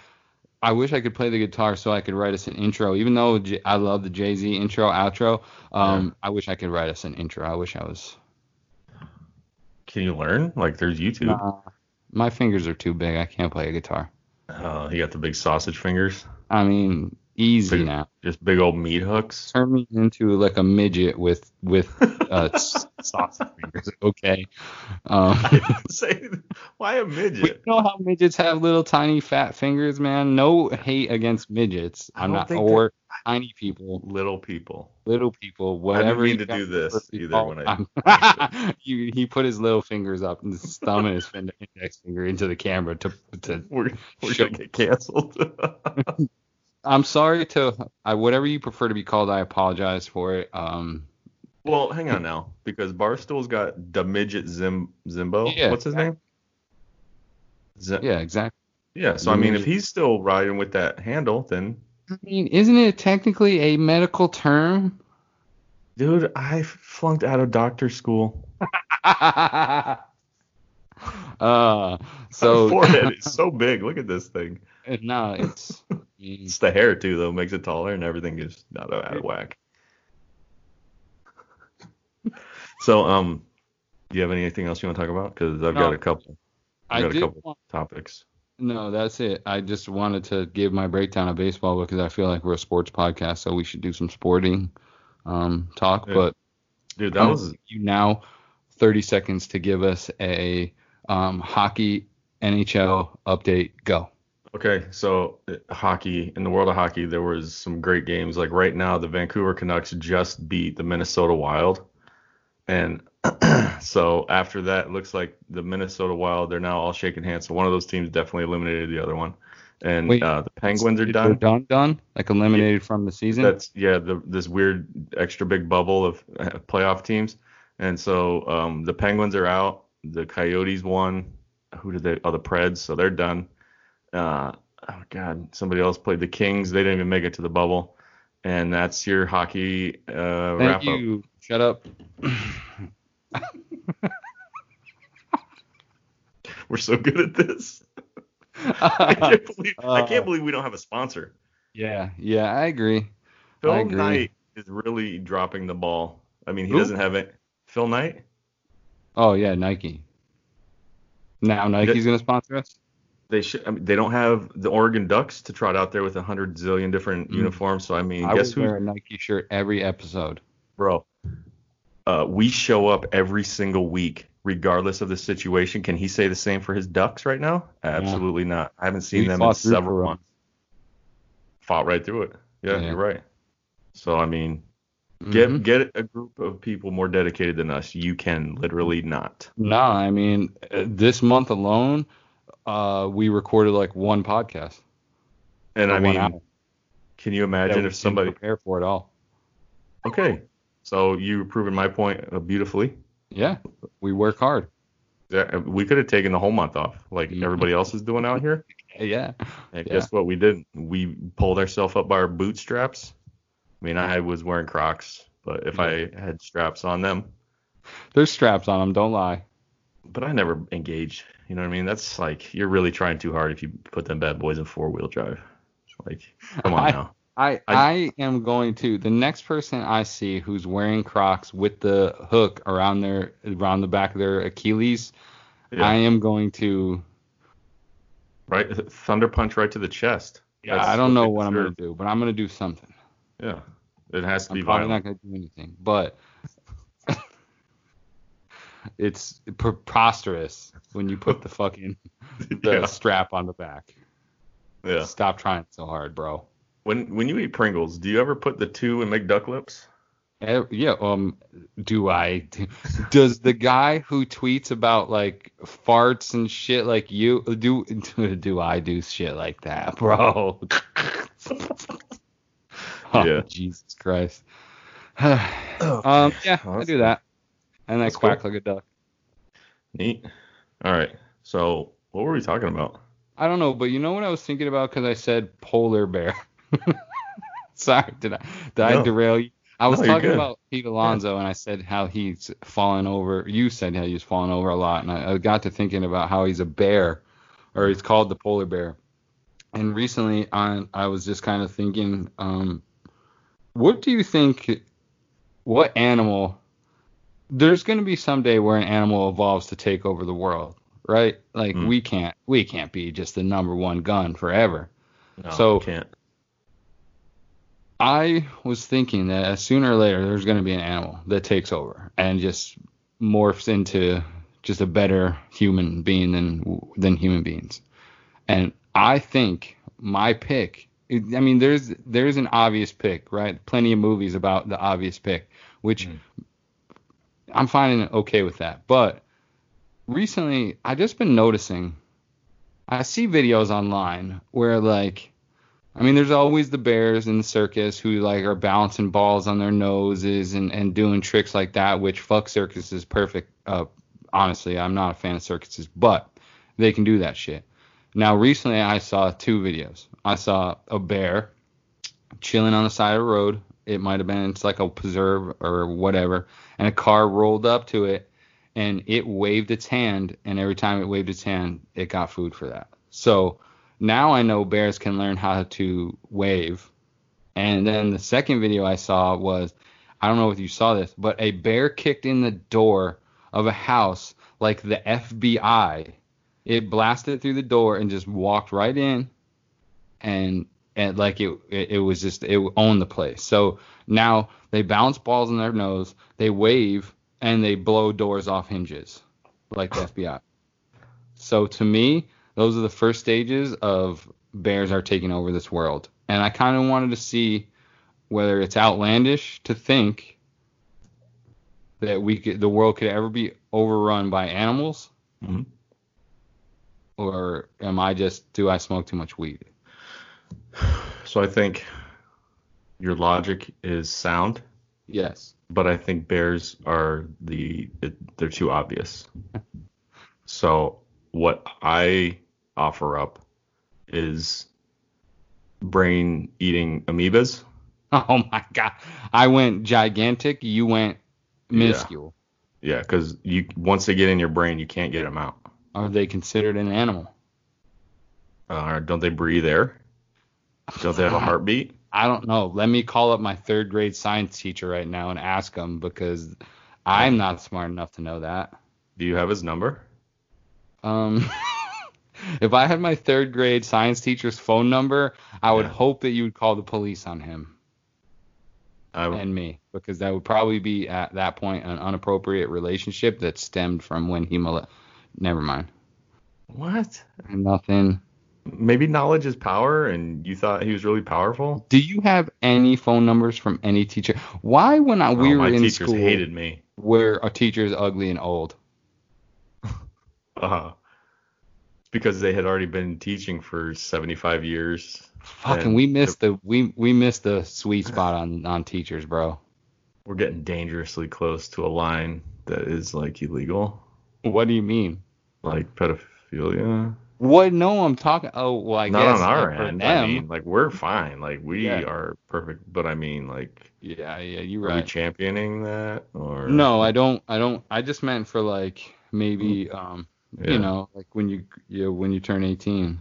I wish I could play the guitar so I could write us an intro. Even though J- I love the Jay Z intro outro, um, I wish I could write us an intro. I wish I was. Can you learn? Like there's YouTube. Nah, my fingers are too big. I can't play a guitar. Uh, you got the big sausage fingers. I mean, easy Big- now. Just big old meat hooks. Turn me into like a midget with with uh, sausage fingers. Okay. Um, Say, why a We midget? know how midgets have little tiny fat fingers, man. No hate against midgets. I'm not or tiny people, Little people. little people, Whatever. I didn't mean to do this prefer to be either called. when I- you, he put his little fingers up and his thumb and his index finger into the camera to to. We're, we're gonna get canceled. I'm sorry to I, whatever you prefer to be called. I apologize for it. Um, well, hang on now, because Barstool's got the midget Zim Zimbo. Yeah, What's his name? Zim- yeah, exactly. yeah. So I mean, if he's still riding with that handle, then I mean, isn't it technically a medical term? dude, I flunked out of doctor school. uh, My so forehead is so big. Look at this thing. no, it's. It's the hair too, though, makes it taller, and everything is not out of whack. So, um, do you have anything else you want to talk about? Because I've No. got a couple. I've I got a couple want- topics. No, that's it. I just wanted to give my breakdown of baseball because I feel like we're a sports podcast, so we should do some sporting um, talk. But Dude, that was you now 30 seconds to give us a um, hockey NHL update. Go. Okay, so uh, hockey in the world of hockey, there was some great games. Like right now, the Vancouver Canucks just beat the Minnesota Wild, and so after that, it looks like the Minnesota Wild they're now all shaking hands. So one of those teams definitely eliminated the other one, and Wait, uh, the Penguins are done. done, done, like eliminated from the season. That's yeah, the this weird extra big bubble of uh, playoff teams, and so um, the Penguins are out. The Coyotes won. Who did they? Oh, the Preds. So they're done. Uh, oh God, somebody else played the Kings. They didn't even make it to the bubble, and that's your hockey uh, wrap Thank you. Shut up. up. We're so good at this. I can't believe I Uh, can't believe we don't have a sponsor. yeah, yeah, I agree. Phil I agree. Knight is really dropping the ball. I mean, he Who? doesn't have it. Phil Knight. Oh yeah, Nike. Now Nike's gonna sponsor us. They should. I mean, they don't have the Oregon Ducks to trot out there with a hundred zillion different Mm. uniforms. So I mean, I guess who, wear a Nike shirt every episode. bro? Uh, we show up every single week, regardless of the situation. Can he say the same for his Ducks right now? Absolutely not. I haven't seen We them in several months. Fought right through it. Yeah, Yeah. you're right. So I mean, get Mhm. get a group of people more dedicated than us. You can literally not. No, I mean uh, this month alone, uh, we recorded like one podcast. And I mean, can you imagine if somebody? prepare for it all. Okay, so you proving my point uh, beautifully. Yeah, we work hard. Yeah, we could have taken the whole month off, like Mhm. everybody else is doing out here. Yeah, And Yeah. guess what we didn't. We pulled ourselves up by our bootstraps. I mean, I was wearing Crocs, but if I had straps on them, there's straps on them. Don't lie. but I never engaged. You know what I mean? That's like you're really trying too hard if you put them bad boys in four wheel drive. Like, come on I- now. I, I am going to the next person I see who's wearing Crocs with the hook around their around the back of their Achilles. Yeah. I am going to. Right, thunder punch right to the chest. Yeah, That's I don't what know they what I'm gonna do, but I'm gonna do something. Yeah, it has to be. I'm be probably violent. not gonna do anything, but it's preposterous when you put the fucking the yeah, strap on the back. yeah. Stop trying so hard, bro. When when you eat Pringles, do you ever put the two and make duck lips? Eh, Yeah, um, do I? Does the guy who tweets about like farts and shit like you do? Do I do shit like that, bro? oh, Yeah. Jesus Christ. um, yeah, Well, I do that, and I quack cool. like a duck. Neat. All right. So what were we talking about? I don't know, but you know what I was thinking about because I said polar bear. Sorry, did I did I derail you? I was No, talking about Pete Alonso, and I said how he's fallen over. You said how he's fallen over a lot, and I, I got to thinking about how he's a bear, or he's called the polar bear. And recently, I I was just kind of thinking, um, what do you think? What animal? There's going to be someday where an animal evolves to take over the world, right? Like Hmm. we can't we can't be just the number one gun forever. No, So- can't. I was thinking that sooner or later there's going to be an animal that takes over and just morphs into just a better human being than than human beings. And I think my pick. I mean, there's there's an obvious pick, right? Plenty of movies about the obvious pick, which Mm. I'm finding okay with that. But recently, I just been noticing. I see videos online where like I mean, there's always the bears in the circus who like are balancing balls on their noses and, and doing tricks like that, which fuck circus is perfect. Uh, honestly, I'm not a fan of circuses, but they can do that shit. Now, recently I saw two videos. I saw a bear chilling on the side of the road. It might have been it's like a preserve or whatever, and a car rolled up to it and it waved its hand, and every time it waved its hand, it got food for that. So now I know bears can learn how to wave. And then the second video I saw was I don't know if you saw this, but a bear kicked in the door of a house like the FBI. It blasted through the door and just walked right in, and and like it it, it was just it owned the place. So now they bounce balls in their nose, they wave, and they blow doors off hinges like the FBI. So to me, those are the first stages of bears are taking over this world. And I kind of wanted to see whether it's outlandish to think that we could, the world could ever be overrun by animals, Mhm. or am I just do I smoke too much weed? So I think your logic is sound, Yes. but I think bears are the they're too obvious. So what I offer up is brain eating amoebas. Oh my god, I went gigantic. You went minuscule. Yeah, because you once they get in your brain, you can't get them out. Are they considered an animal? Uh, don't they breathe air? Don't they have a heartbeat? I don't know. Let me call up my third grade science teacher right now and ask him because I'm not smart enough to know that. Do you have his number? Um, if I had my third grade science teacher's phone number, I would Yeah. hope that you would call the police on him I, and me because that would probably be at that point an inappropriate relationship that stemmed from when he mole- Never mind. what? Nothing. Maybe knowledge is power, and you thought he was really powerful. Do you have any phone numbers from any teacher? Why, when I, we Oh, were my in teachers school, hated me. were a teachers ugly and old? Uh, it's because they had already been teaching for 75 years. Fucking, we missed the we we missed the sweet spot on on teachers, bro. We're getting dangerously close to a line that is like illegal, What do you mean? like pedophilia. What? No, I'm talking. Oh, well, I Not guess on our end. them. I mean, like we're fine. Like we Yeah. are perfect. But I mean, like, yeah, yeah, you're are we championing that or No, I don't. I don't. I just meant for like maybe um Yeah. you know like when you you when you turn 18.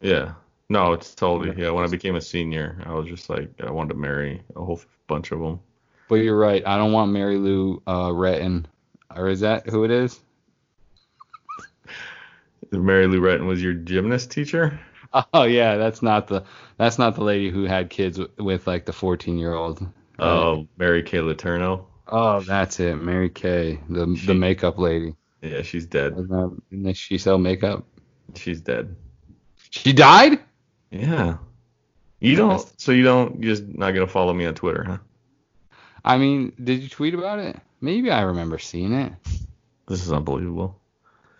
Yeah. No, it's totally. Yeah. When I became a senior, I was just like, I wanted to marry a whole bunch of them. But you're right. I don't want Mary Lou uh Retton. Or is that who it is? Mary Lou Retton was your gymnast teacher. Oh yeah, that's not the that's not the lady who had kids with, with like the 14 year old. Oh, Mary Kay Letourneau. Oh, that's it. Mary Kay, the She- the makeup lady. Yeah, she's dead. Isn't uh, Didn't she sell makeup? She's dead. She died? Yeah. You don't. So you don't. You're just not gonna follow me on Twitter, huh? I mean, did you tweet about it? Maybe I remember seeing it. This is unbelievable.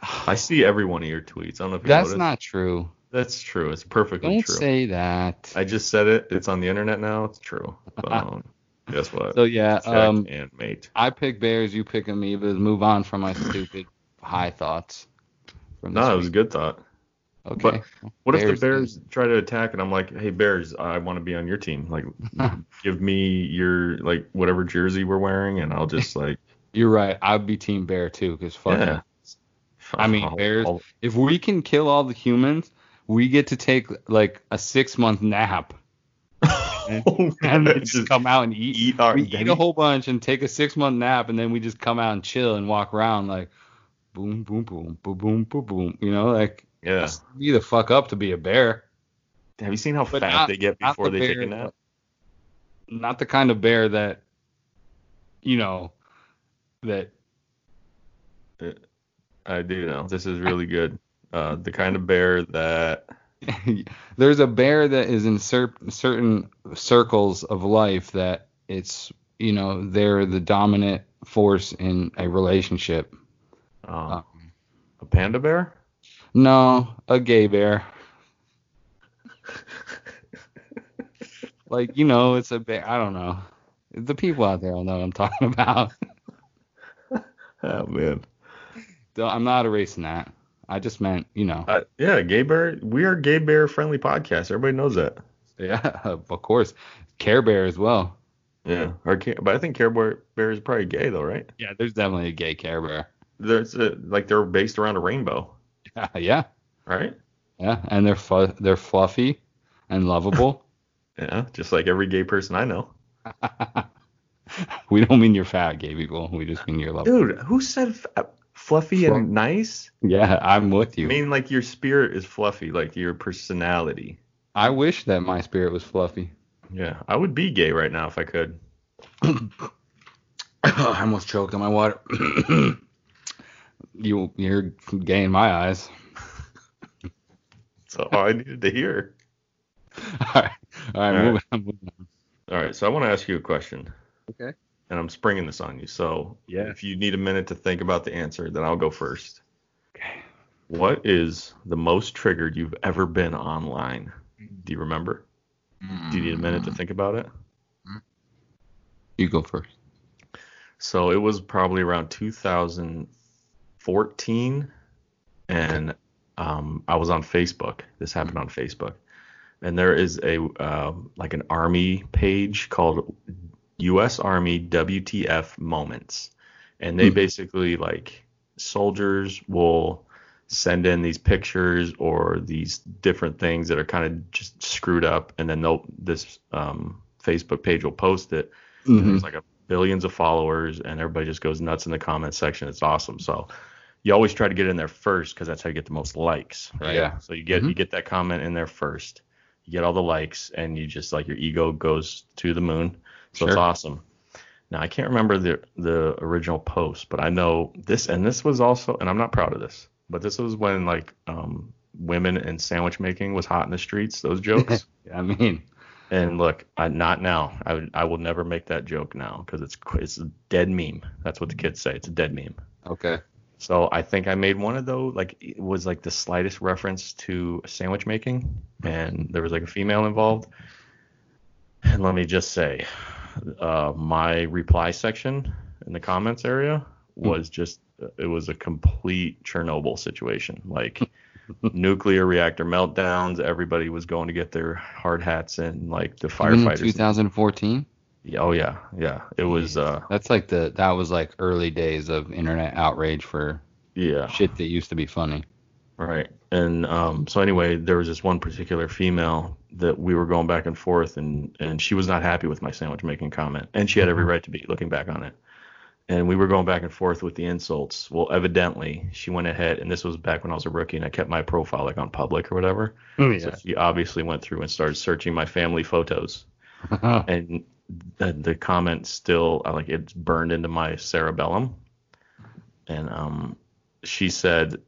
I see every one of your tweets. I don't know if you That's noticed. not true. That's true. It's perfectly Don't true. say that. I just said it. It's on the internet now. It's true. Um, guess what? So yeah, Check um, and mate. I pick bears, you pick amoebas. Move on from my stupid high thoughts. From No, it was a good thought. Okay. What if the Bears try to attack and I'm like, hey Bears, I want to be on your team. Like, give me your like whatever jersey we're wearing, and I'll just like. You're right. I'd be team bear too, because fuck. Yeah. I mean, Bears- If we can kill all the humans, we get to take like a six month nap and oh, then just, just come out and eat. eat our we eat a whole bunch and take a six month nap, and then we just come out and chill and walk around like boom, boom, boom, boom, boom, boom, boom. You know, like Yeah. be the fuck up to be a bear. Have you seen how But fat not- they get before the they take a nap? Not the kind of bear that, you know, that I do know. This is really good. Uh, the kind of bear that there's a bear that is in cer- certain circles of life that it's you know they're the dominant force in a relationship. um, Um, a panda bear. no, a gay bear. like you know, it's a bear. I don't know. The people out there will know what I'm talking about. Oh man. Don't- I'm not erasing that. I just meant you know. Uh, yeah, gay bear. We are gay bear friendly podcast. Everybody knows that. yeah, of course. Care Bear as well. Yeah. Our, Ca- but I think Care Bear, bear is probably gay though, right? Yeah, there's definitely a gay Care Bear. There's a, like they're based around a rainbow, Yeah, yeah. right? Yeah, and they're fu- they're fluffy and lovable. Yeah, just like every gay person I know. we don't mean you're fat, gay people. We just mean you're lovely. Dude, who said f- fluffy and nice? Yeah, I'm with you. I mean, like your spirit is fluffy, like your personality. I wish that my spirit was fluffy. Yeah, I would be gay right now if I could. I almost choked on my water. you you're gay in my eyes. That's all I needed to hear. All right, all right, All right. moving on. Moving on. All right, so I want to ask you a question. Okay. And I'm springing this on you. So Yeah. if you need a minute to think about the answer, then I'll go first. Okay. What is the most triggered you've ever been online? Do you remember? Do you need a minute to think about it? You go first. So it was probably around 2014, and um, I was on Facebook. This happened on Facebook, and there is a um, like an army page called U.S. Army WTF Moments, and they Hmm. basically like soldiers will send in these pictures or these different things that are kind of just screwed up, and then they'll this um, Facebook page will post it. Mhm. There's like a billions of followers, and everybody just goes nuts in the comment section. It's awesome. So you always try to get in there first because that's how you get the most likes, right? Yeah. So you get Mhm. you get that comment in there first. You get all the likes, and you just like your ego goes to the moon. So it's awesome. Now I can't remember the the original post, but I know this, and this was also, and I'm not proud of this, but this was when like um, women and sandwich making was hot in the streets. Those jokes. I mean, And look, I, not now. I would, I will never make that joke now because it's it's a dead meme. That's what the kids say. It's a dead meme. okay. So I think I made one of those. Like it was like the slightest reference to sandwich making, and there was like a female involved. And let me just say, uh, my reply section in the comments area was just it was a complete Chernobyl situation. Like nuclear reactor meltdowns. Everybody was going to get their hard hats and like the firefighters. 2014. Yeah, Oh yeah, yeah. It was uh That's like the that was like early days of internet outrage for yeah. shit that used to be funny. Right. And um, so anyway, there was this one particular female that we were going back and forth, and and she was not happy with my sandwich making comment, and she had every right to be, looking back on it. And we were going back and forth with the insults. Well, evidently, she went ahead, and this was back when I was a rookie, and I kept my profile like on public or whatever. Oh So she obviously went through and started searching my family photos, and the, the comment still like it's burned into my cerebellum. And um, she said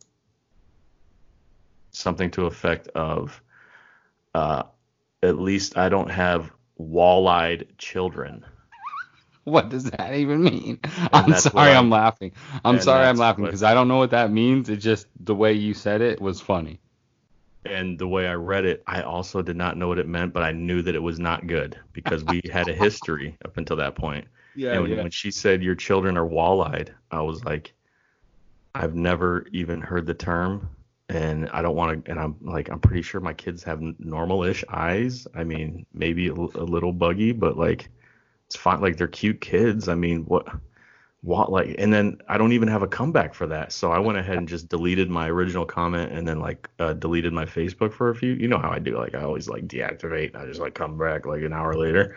something to effect of, uh, at least I don't have wall-eyed children. what does that even mean? I'm sorry, I'm- I'm laughing. I'm sorry, I'm laughing because I don't know what that means. It's just the way you said it was funny. And the way I read it, I also did not know what it meant, but I knew that it was not good because we had a history up until that point. Yeah, and when, when she said your children are wall-eyed, I was like, I've never even heard the term, and I don't want to. And I'm like, I'm pretty sure my kids have normal-ish eyes. I mean, maybe a little buggy, but like, it's fine. Like they're cute kids. I mean, what? What like? And then I don't even have a comeback for that. So I went ahead and just deleted my original comment, and then like uh, deleted my Facebook for a few. You know how I do. Like I always like deactivate. I just like come back like an hour later.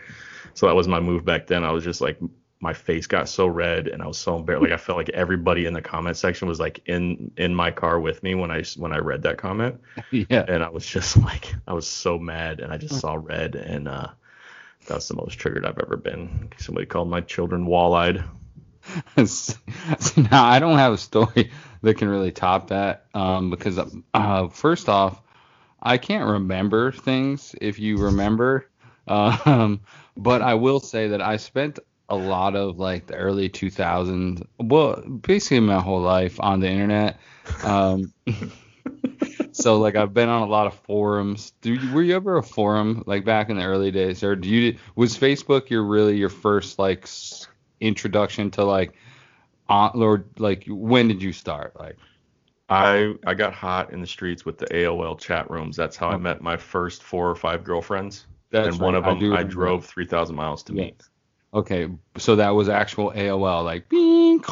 So that was my move back then. I was just like, my face got so red and I was so embarrassed. Like I felt like everybody in the comment section was like in in my car with me when I when I read that comment, yeah. and I was just like, I was so mad, and I just saw red, and uh, that's the most triggered I've ever been. Somebody called my children wall-eyed. Now I don't have a story that can really top that um, because uh, first off, I can't remember things if you remember, um, but I will say that I spent a lot of like the early 2000s, well, basically my whole life on the internet. Um, so like I've been on a lot of forums. Do you, were you ever a forum like back in the early days, or do you was Facebook your really your first like introduction to like on or like when did you start like I I got hot in the streets with the AOL chat rooms. That's how I met my first four or five girlfriends. That's and one of them do I, drove 3,000 miles to Yeah. meet. Okay so that was actual AOL like bing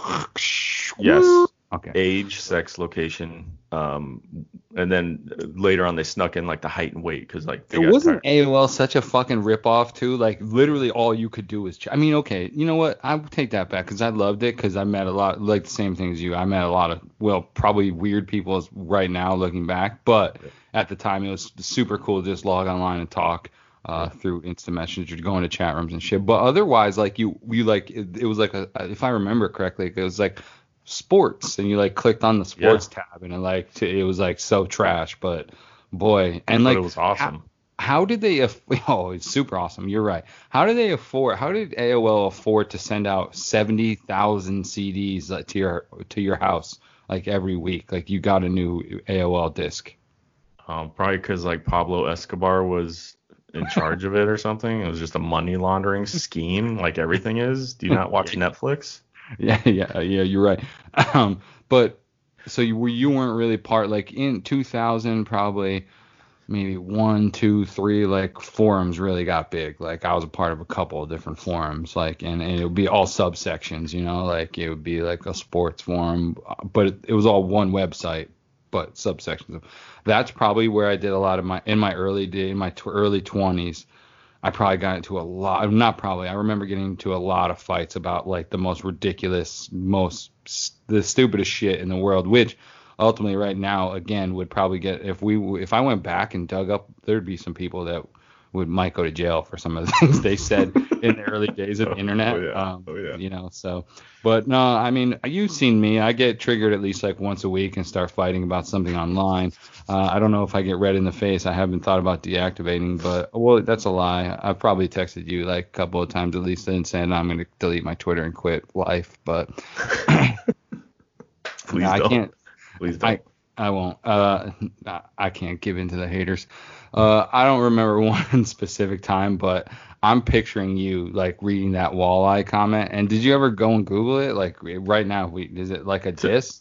Yes. Okay. age, sex, location, um, and then later on they snuck in like the height and weight because like they It wasn't tired. AOL such a fucking ripoff too? Like literally all you could do was. Ch- I mean, okay, you know what? I take that back because I loved it because I met a lot like the same thing as you. I met a lot of well, probably weird people as right now looking back, but at the time it was super cool to just log online and talk. Uh, through instant messenger, go into chat rooms and shit. But otherwise, like you, you like it, it was like a, if I remember correctly, it was like sports, and you like clicked on the sports tab, and it like it was like so trash, but boy, and like it was awesome. how did they aff- oh it's super awesome. You're right. How did they afford how did aol afford to send out 70000 cds like, to your to your house like every week? Like you got a new aol disc. Um, probably because like Pablo Escobar was in charge of it or something. It was just a money laundering scheme, like everything is. Do you not watch Netflix? yeah yeah yeah you're right um but so you were you weren't really part like in 2000 probably maybe one two three like forums really got big like i was a part of a couple of different forums like and, and it would be all subsections you know like it would be like a sports forum but it, it was all one website but subsections of. that's probably where i did a lot of my in my early day in my tw- early 20s I probably got into a lot. Uh, not probably. I remember getting into a lot of fights about like the most ridiculous, most the stupidest shit in the world. Which ultimately, right now, again, would probably get if we if I went back and dug up, there'd be some people that would might go to jail for some of the things they said in the early days of the internet. Oh, yeah. Um, Oh, yeah. You know, so. But no, I mean, you've seen me. I get triggered at least like once a week and start fighting about something online. Uh, I don't know if I get red in the face. I haven't thought about deactivating, but well, that's a lie. I've probably texted you like a couple of times at least and said I'm going to delete my Twitter and quit life, but Please no, I don't. can't. Please don't. I I won't. Uh, I- I can't give in to the haters. Uh, I don't remember one specific time, but I'm picturing you like reading that walleye comment. And did you ever go and Google it? Like right now, we is it like a diss?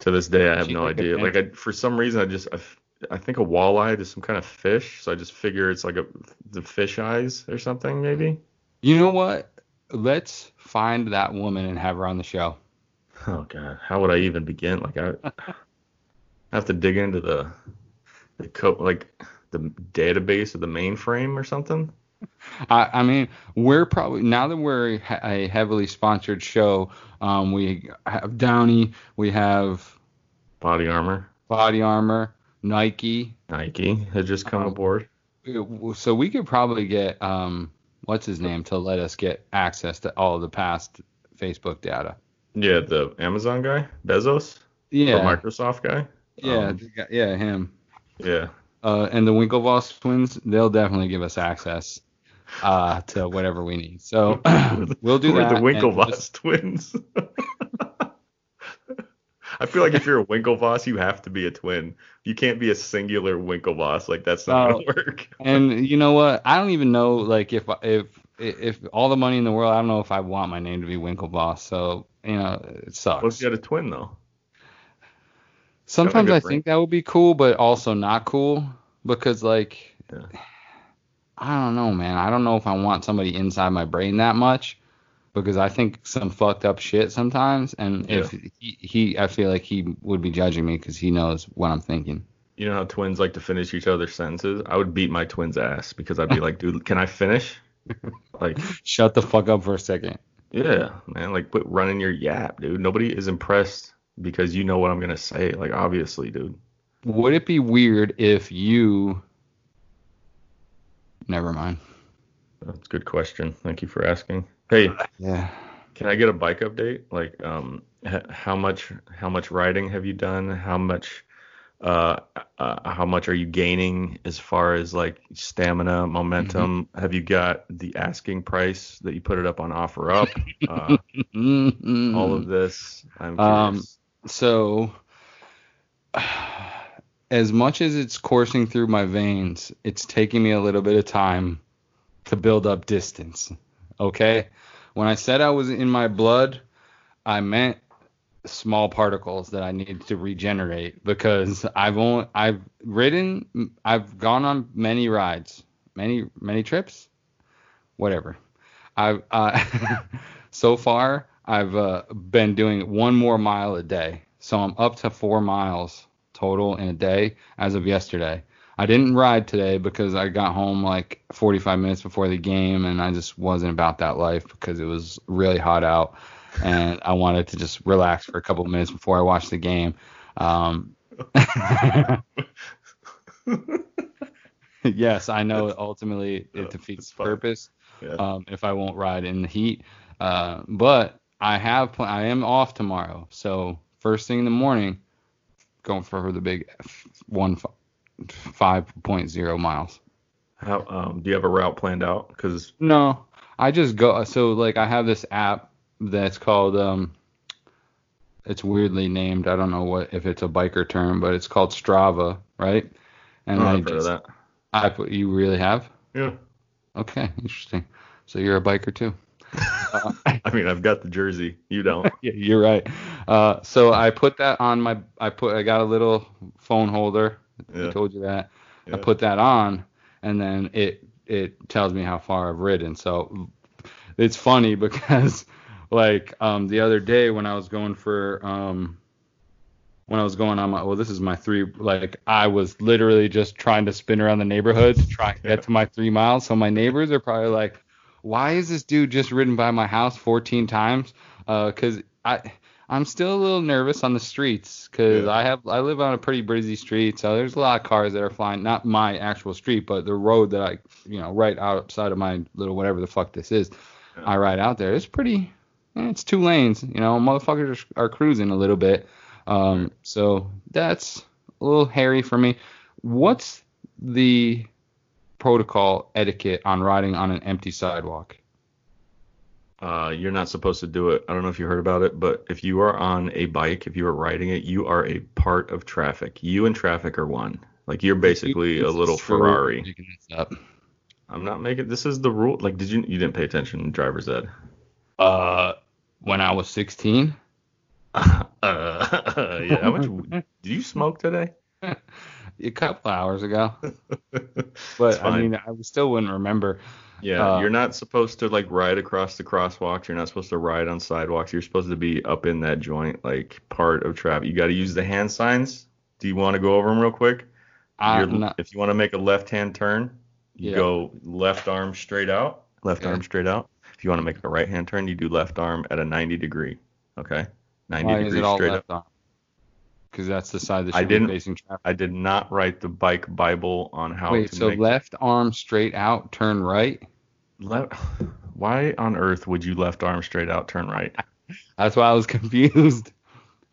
to this day, I have no idea. Like I, for some reason, I just I think a walleye is some kind of fish, so I just figure it's like a the fish eyes or something maybe. You know what? Let's find that woman and have her on the show. Oh god, how would I even begin? Like I, I have to dig into the the co- like the database of the mainframe or something. I, I mean, we're probably now that we're a heavily sponsored show. Um, we have Downy, we have Body armor, Body Armor, Nike. Nike had just come Um, aboard. So we could probably get um, what's his name to let us get access to all of the past Facebook data. Yeah, the Amazon guy, Bezos, Yeah, the Microsoft guy. Yeah, Um, the yeah, him. yeah. Uh, and the Winklevoss twins, they'll definitely give us access uh, to whatever we need. So we'll do Who are that. the and Winklevoss just- twins? I feel like if you're a Winklevoss, you have to be a twin. You can't be a singular Winklevoss. Like that's not No. gonna work. and you know what? I don't even know like if if if all the money in the world, I don't know if I want my name to be Winklevoss. So you know, it sucks. What if you had a twin though? Sometimes I think that would be cool, but also not cool because like Yeah. I don't know, man. I don't know if I want somebody inside my brain that much because I think some fucked up shit sometimes, and if he, he, I feel like he would be judging me because he knows what I'm thinking. You know how twins like to finish each other's sentences? I would beat my twin's ass because I'd be like, dude, can I finish? Like, Shut the fuck up for a second. yeah, man, like quit running your yap, dude. Nobody is impressed because you know what I'm gonna say. Like, obviously, dude. Would it be weird if you? Never mind. That's a good question. Thank you for asking. Hey, Yeah. Can I get a bike update? Like, um, h- how much how much riding have you done? How much uh, uh how much are you gaining as far as like stamina, momentum? Have you got the asking price that you put it up on offer up? Uh, all of this. I'm Um, curious. So as much as it's coursing through my veins, it's taking me a little bit of time to build up distance. Okay? When I said I was in my blood, I meant small particles that I need to regenerate because I've only I've ridden I've gone on many rides, many many trips, whatever. I've uh, so far I've uh, been doing one more mile a day. So I'm up to four miles total in a day as of yesterday. I didn't ride today because I got home like 45 minutes before the game and I just wasn't about that life because it was really hot out and I wanted to just relax for a couple minutes before I watched the game. Um, yes, I know ultimately it defeats purpose Yeah. um, if I won't ride in the heat. Uh, but I have pl- I am off tomorrow, so first thing in the morning, going for the big f- one five point zero miles. How um do you have a route planned out? Because No, I just go. So like I have this app that's called um, it's weirdly named. I don't know what if it's a biker term, but it's called Strava, right? And I I've heard of just that. I put you really have Yeah. okay, interesting. So you're a biker too. Uh, I mean, I've got the jersey. You don't. yeah, you're right. Uh, so I put that on my. I put. I got a little phone holder. Yeah. I told you that. I put that on, and then it it tells me how far I've ridden. So it's funny because like um the other day when I was going for um when I was going on my well this is my three like I was literally just trying to spin around the neighborhood to try and get to my three miles. So my neighbors are probably like, why is this dude just ridden by my house 14 times? Uh, cause I I'm still a little nervous on the streets because Yeah. I have I live on a pretty busy street, so there's a lot of cars that are flying. Not my actual street, but the road that I you know right outside of my little whatever the fuck this is. Yeah. I ride out there. It's pretty. eh, It's two lanes. You know, motherfuckers are, are cruising a little bit. Um, so that's a little hairy for me. What's the protocol etiquette on riding on an empty sidewalk? Uh, you're not supposed to do it. I don't know if you heard about it, but if you are on a bike, if you are riding it, you are a part of traffic. You and traffic are one. Like you're basically a This little Ferrari. I'm not making. This is the rule. Like, did you? You didn't pay attention driver's ed. Uh, when I was 16, uh, yeah. How much? did you smoke today? A couple hours ago, but I mean, I still wouldn't remember. Yeah, Uh, you're not supposed to like ride across the crosswalks. You're not supposed to ride on sidewalks. You're supposed to be up in that joint, like part of traffic. You got to use the hand signs. Do you want to go over them real quick? I'm not, if you want to make a left-hand turn, you Yeah. go left arm straight out. Left Okay. arm straight out. If you want to make a right-hand turn, you do left arm at a 90 degree. Okay, 90 why is degrees it all straight left up. on? Because that's the side that I should be didn't- facing traffic. I did not write the bike Bible on how Wait, to so make left arm straight out, turn right? left. Why on earth would you left arm straight out turn right? That's why I was confused.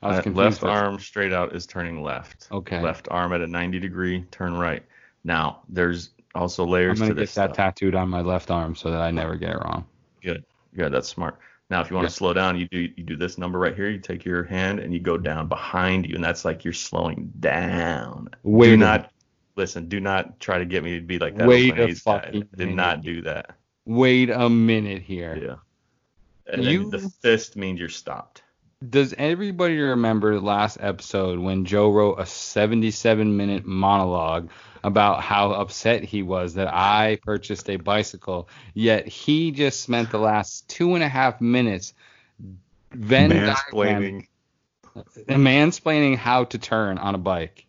I was Uh, confused. left arm straight out is turning left. Okay. Left arm at a 90 degree, turn right. Now, there's also layers I'm gonna to get this that stuff. tattooed on my left arm so that I never get it wrong. Good. Good. That's smart. Now, if you want Yeah. to slow down, you do you do this number right here. You take your hand and you go down behind you, and that's like you're slowing down. Wait do a- not listen. Do not try to get me to be like that. Wait a A's guy. Did not do that. Wait a minute here. Yeah. And You- the fist means you're stopped. Does everybody remember the last episode when Joe wrote a 77 minute monologue about how upset he was that I purchased a bicycle, yet he just spent the last two and a half minutes Venn Mansplaining. diagram- mansplaining how to turn on a bike.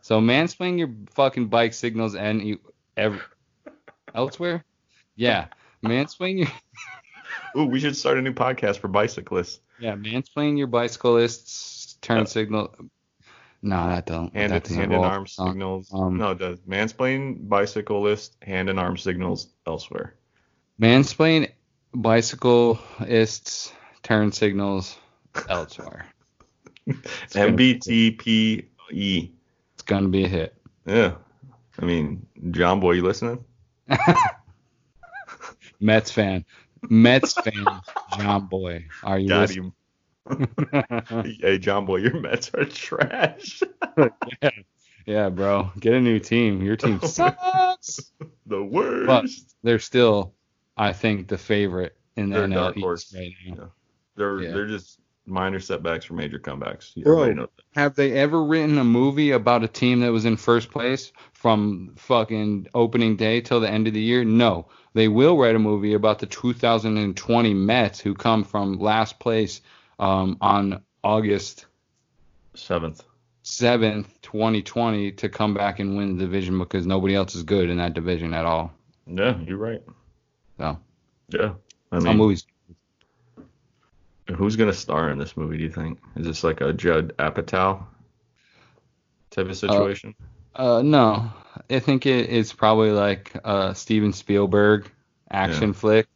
So mansplaining your fucking bike signals and you ev- elsewhere? Yeah, mansplaining your Ooh, we should start a new podcast for bicyclists. Yeah, mansplaining your bicyclists, turn signal. No, that don't. Hand, that hand and arm Um, signals. um, no, it does. Mansplain bicyclist, hand and arm signals elsewhere. Mansplain bicyclists, turn signals elsewhere. MBTPE. It's gonna be a hit. Yeah. I mean, John Boy, you listening? Mets fan. Mets fan. John Boy, are you Got listening? him. hey, John Boy, your Mets are trash. yeah, bro. Get a new team. Your team sucks. the worst. But they're still, I think, the favorite in the They're NL East right now. they're yeah. they're just minor setbacks for major comebacks. Bro. Everybody knows that. Have they ever written a movie about a team that was in first place from fucking opening day till the end of the year? No. They will write a movie about the 2020 Mets who come from last place um, on August Seventh. seventh 2020 to come back and win the division because nobody else is good in that division at all. Yeah, you're right. So Yeah. I some mean, movies. Who's gonna star in this movie? Do you think? Is this like a Judd Apatow type of situation? Uh, no, I think it, it's probably like uh Steven Spielberg action Yeah. flick.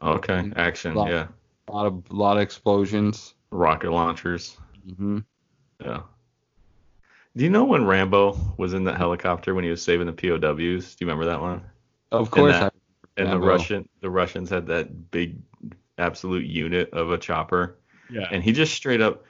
okay, action. Lot- Yeah. A lot of lot of explosions. Rocket launchers. Mm-hmm. Yeah. Do you know when Rambo was in that helicopter when he was saving the POWs? Do you remember that one? Of course, that- And the Russian the Russians had that big absolute unit of a chopper. Yeah. And he just straight up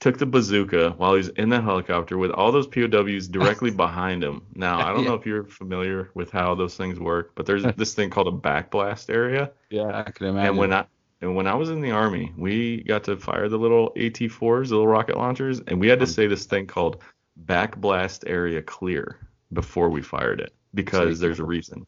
took the bazooka while he's in the helicopter with all those POWs directly behind him. Now, I don't Yeah. know if you're familiar with how those things work, but there's this thing called a backblast area. yeah, I can imagine. And when I and when I was in the army, we got to fire the little AT4s, the little rocket launchers, and we had to hmm. say this thing called backblast area clear before we fired it because there's a reason.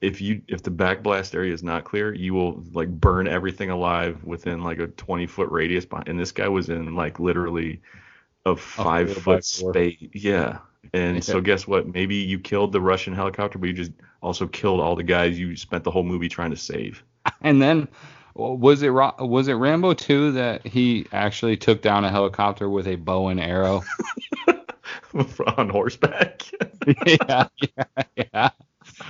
If you if the back blast area is not clear, you will like burn everything alive within like a 20 foot radius. behind- And this guy was in like literally a five foot space. Yeah. And so guess what? Maybe you killed the Russian helicopter, but you just also killed all the guys you spent the whole movie trying to save. and then was it Ro- was it Rambo 2 that he actually took down a helicopter with a bow and arrow? on horseback. yeah, yeah, yeah.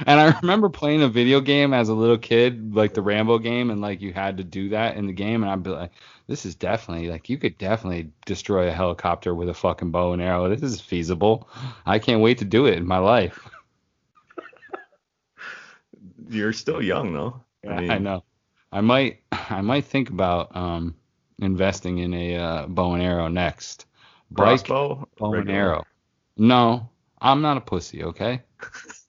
And I remember playing a video game as a little kid, like the Rambo game, and like you had to do that in the game, and I'd be like, this is definitely like you could definitely destroy a helicopter with a fucking bow and arrow. This is feasible. I can't wait to do it in my life. You're still young though. I, mean, know. I might I might think about um investing in a uh, bow and arrow next. Bike, Crossbow, bow and arrow. No, I'm not a pussy, okay?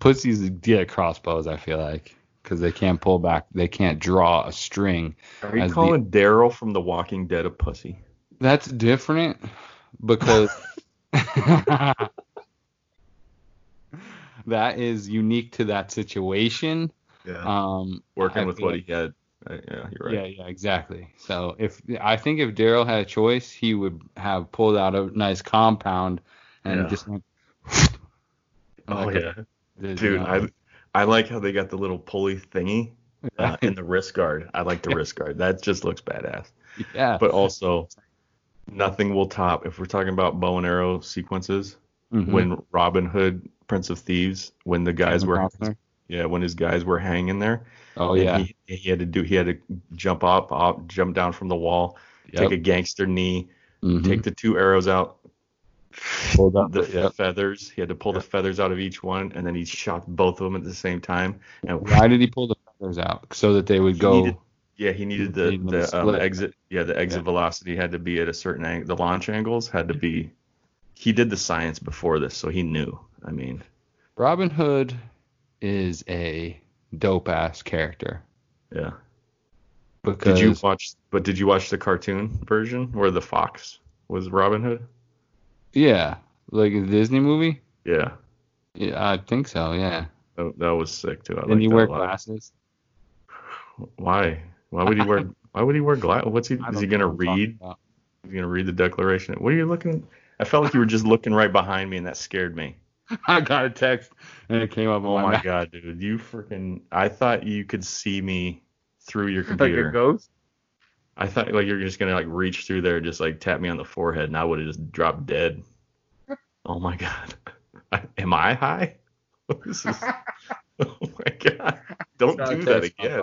Pussies get crossbows, I feel like, because they can't pull back, they can't draw a string. Are you as the- calling Daryl from The Walking Dead a pussy? That's different because that is unique to that situation. Yeah. Um, Working I with what like- he had. Uh, yeah, you're right. Yeah, yeah, exactly. So if I think if Daryl had a choice, he would have pulled out a nice compound and Yeah. just went. Oh like a- dude. I I like how they got the little pulley thingy uh, in the wrist guard. I like the wrist guard. That just looks badass. yeah. But also, nothing will top if we're talking about bow and arrow sequences. Mhm. When Robin Hood, Prince of Thieves, when the guys were yeah, when his guys were hanging there. Oh yeah. He, he had to do. He had to jump up, up, jump down from the wall, Yep. take a gangster knee, Mhm. take the two arrows out, Pulled up the feathers. He had to pull the feathers out of each one, and then he shot both of them at the same time. And Why did he pull the feathers out? So that they would go. needed- yeah, he needed the He the um, exit. Yeah, the exit Yeah. velocity had to be at a certain angle. The launch angles had to be. He did the science before this, so he knew. I mean, Robin Hood is a dope ass character yeah. because Did you watch? But did you watch the cartoon version where the fox was Robin Hood? Yeah, like a Disney movie. Yeah, Yeah, I think so. Yeah. that, that was sick too. I he that wear glasses? Why? Why would he wear? why would he wear glass? What's he? Is he gonna what I'm talking read? He's gonna read the Declaration. What are you looking? I felt like you were just looking right behind me, and that scared me. I got a text and it came up Oh my my god, dude! You freaking! I thought you could see me through your computer. like a ghost. I thought like you're just gonna like reach through there, and just like tap me on the forehead, and I would have just dropped dead. Oh my god! I, am I high? This is- oh my god! Don't do that again.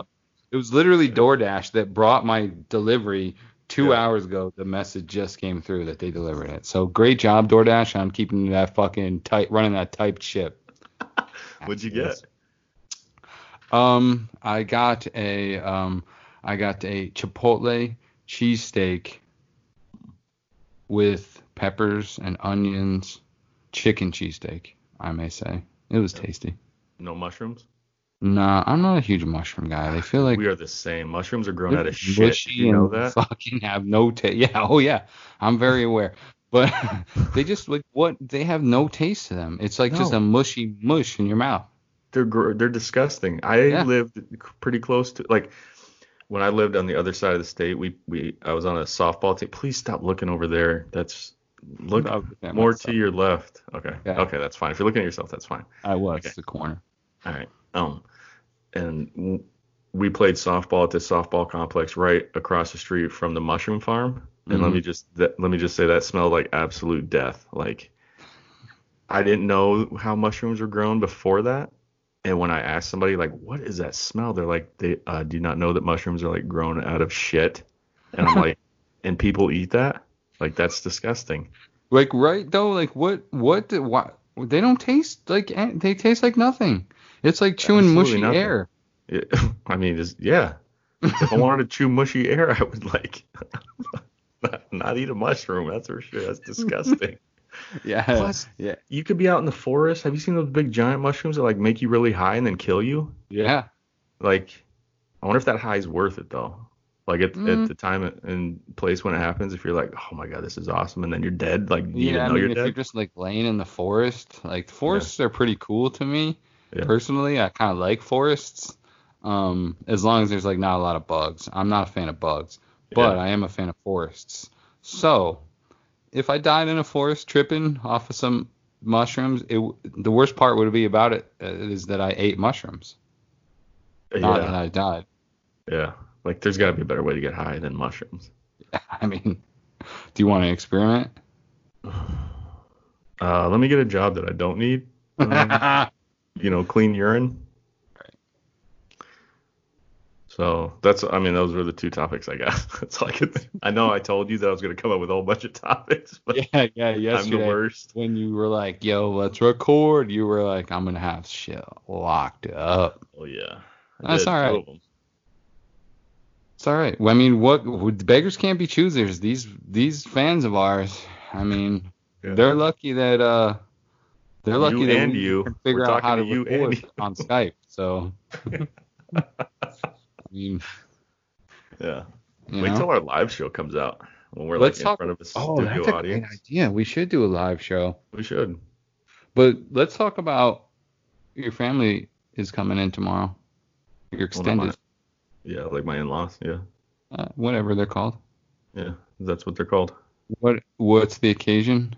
It was literally DoorDash that brought my delivery two Yeah. hours ago. The message just came through that they delivered it. So great job, DoorDash, on keeping that fucking tight, running that typed ship. What'd you get? Um, I got a um, I got a Chipotle cheesesteak with peppers and onions, chicken cheesesteak. I may say it was tasty. No mushrooms. Nah, I'm not a huge mushroom guy. They feel like we are the same. Mushrooms are grown out of shit. You know that? Fucking have no taste. Yeah, oh yeah, I'm very aware. But they just like what they have no taste to them. It's like just a mushy mush in your mouth. They're gr- they're disgusting. I Yeah. lived pretty close to like when I lived on the other side of the state, we we I was on a softball team. Please stop looking over there. That's look I was more to your left. Okay. Yeah. Okay, that's fine. If you're looking at yourself, that's fine. I was Okay. the corner. All right. Um, and we played softball at this softball complex right across the street from the mushroom farm. And let Mhm. me just that, let me just say that smelled like absolute death. Like I didn't know how mushrooms were grown before that. And when I ask somebody like, "What is that smell?" They're like, "They uh, do not know that mushrooms are like grown out of shit." And I'm like, "And people eat that? Like that's disgusting." Like right though, like what what why they don't taste like they taste like nothing. It's like chewing Absolutely mushy nothing. air. It, I mean, yeah. If I wanted to chew mushy air, I would like not, not eat a mushroom. That's for sure. That's disgusting. Yeah. Plus- yeah. you could be out in the forest. Have you seen those big giant mushrooms that like make you really high and then kill you? Yeah. Like, I wonder if that high is worth it though. Like at, Mm. at the time and place when it happens, if you're like, oh my god, this is awesome, and then you're dead, like you Yeah, I mean, you're if dead. you're just like laying in the forest, like forests are pretty cool to me Yeah. personally. I kind of like forests, um, as long as there's like not a lot of bugs. I'm not a fan of bugs, but Yeah. I am a fan of forests. So, if I died in a forest tripping off of some mushrooms, it the worst part would be about it uh, is that I ate mushrooms, not that yeah, I died. yeah. Like there's got to be a better way to get high than mushrooms. I mean, do you want to experiment? Uh, let me get a job that I don't need. Um, you know, clean urine. So that's, I mean, those were the two topics I got. That's all I could. Think. I know I told you that I was going to come up with a whole bunch of topics, but yeah, yeah. I'm the worst. when you were like, "Yo, let's record," you were like, "I'm gonna have shit locked up." Oh yeah, I That's all right. It's all right. Well, I mean, what beggars can't be choosers. These these fans of ours, I mean, Yeah. they're lucky that uh, they're lucky You that and we you. can figure We're out how to to you record on Skype. So, I mean, Yeah. Wait know. till our live show comes out when we're Let's like in talk- front of a studio oh, studio that's a great idea. We should do a live show. We should. But let's talk about your family is coming in tomorrow. Your Well, extended, mine. Yeah, like my in-laws. Yeah, uh, whatever they're called. yeah, that's what they're called. What what's the occasion?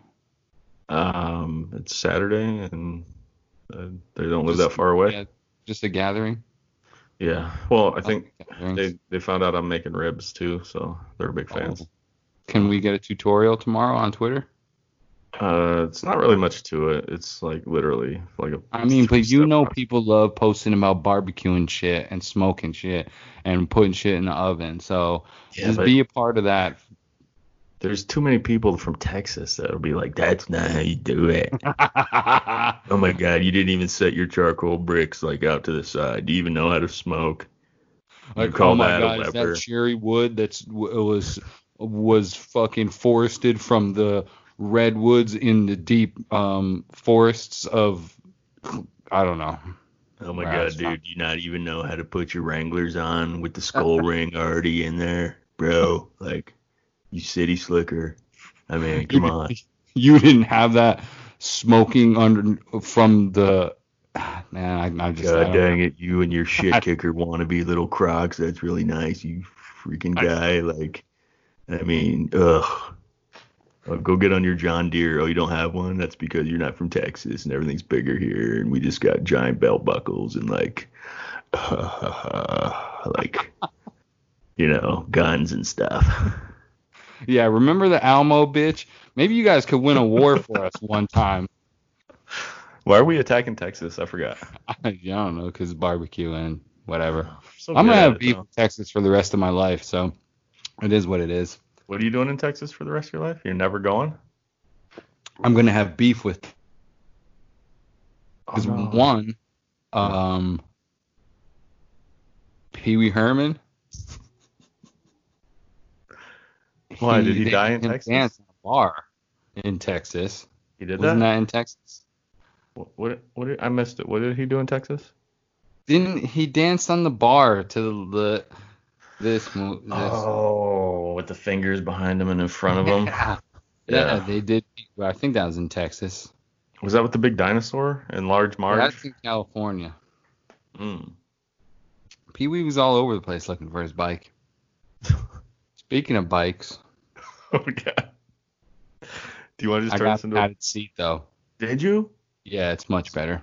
Um, it's Saturday, and uh, they don't live Just- that far away. Yeah, just a gathering. Yeah. Well, I think Gatherings. they they found out I'm making ribs too, so they're big fans. Oh. Can we get a tutorial tomorrow on Twitter? Uh, it's not really much to it. It's like literally like a. I mean, but you know process. people love posting about barbecuing shit and smoking shit and putting shit in the oven. So Yeah, just be a part of that. There's too many people from Texas that'll be like, "That's not how you do it." oh my God, you didn't even set your charcoal bricks like out to the side. Do you even know how to smoke? You Like, call oh my that a god, is that cherry wood that's was was fucking forested from the redwoods in the deep um forests of I don't know. Oh my Wow, God, it's not- dude, you not even know how to put your Wranglers on with the skull ring already in there, bro. Like, you city slicker. I mean, come on. You didn't have that smoking under from the man. I, I just God don't- dang it, you and your shit kicker wannabe little Crocs. That's really nice, you freaking guy. Like, I mean, ugh. Oh, go get on your John Deere. Oh, you don't have one? That's because you're not from Texas and everything's bigger here, and we just got giant belt buckles and like, like, you know, guns and stuff. Yeah, remember the Alamo bitch? Maybe you guys could win a war for us one time. Why are we attacking Texas? I forgot. I don't know, cause barbecue and whatever. So I'm gonna have beef with Texas for the rest of my life, so it is what it is. What are you doing in Texas for the rest of your life? You're never going? I'm gonna have beef with Oh, because no. one, um, Pee Wee Herman. Why, did he they die in Texas? Dance in a bar in Texas. He did Wasn't that? that in Texas? What, what? What? Did, I missed it. What did he do in Texas? Didn't he danced on the bar to the this move? This. Oh, with the fingers behind him and in front of him. Yeah. Yeah. yeah, they did. I think that was in Texas. Was that with the big dinosaur and large Marge? That's in California. Mm. Pee Wee was all over the place looking for his bike. Speaking of bikes, Oh god. Do you want to just I turn got this into? A, added seat though. did you? Yeah, it's much better.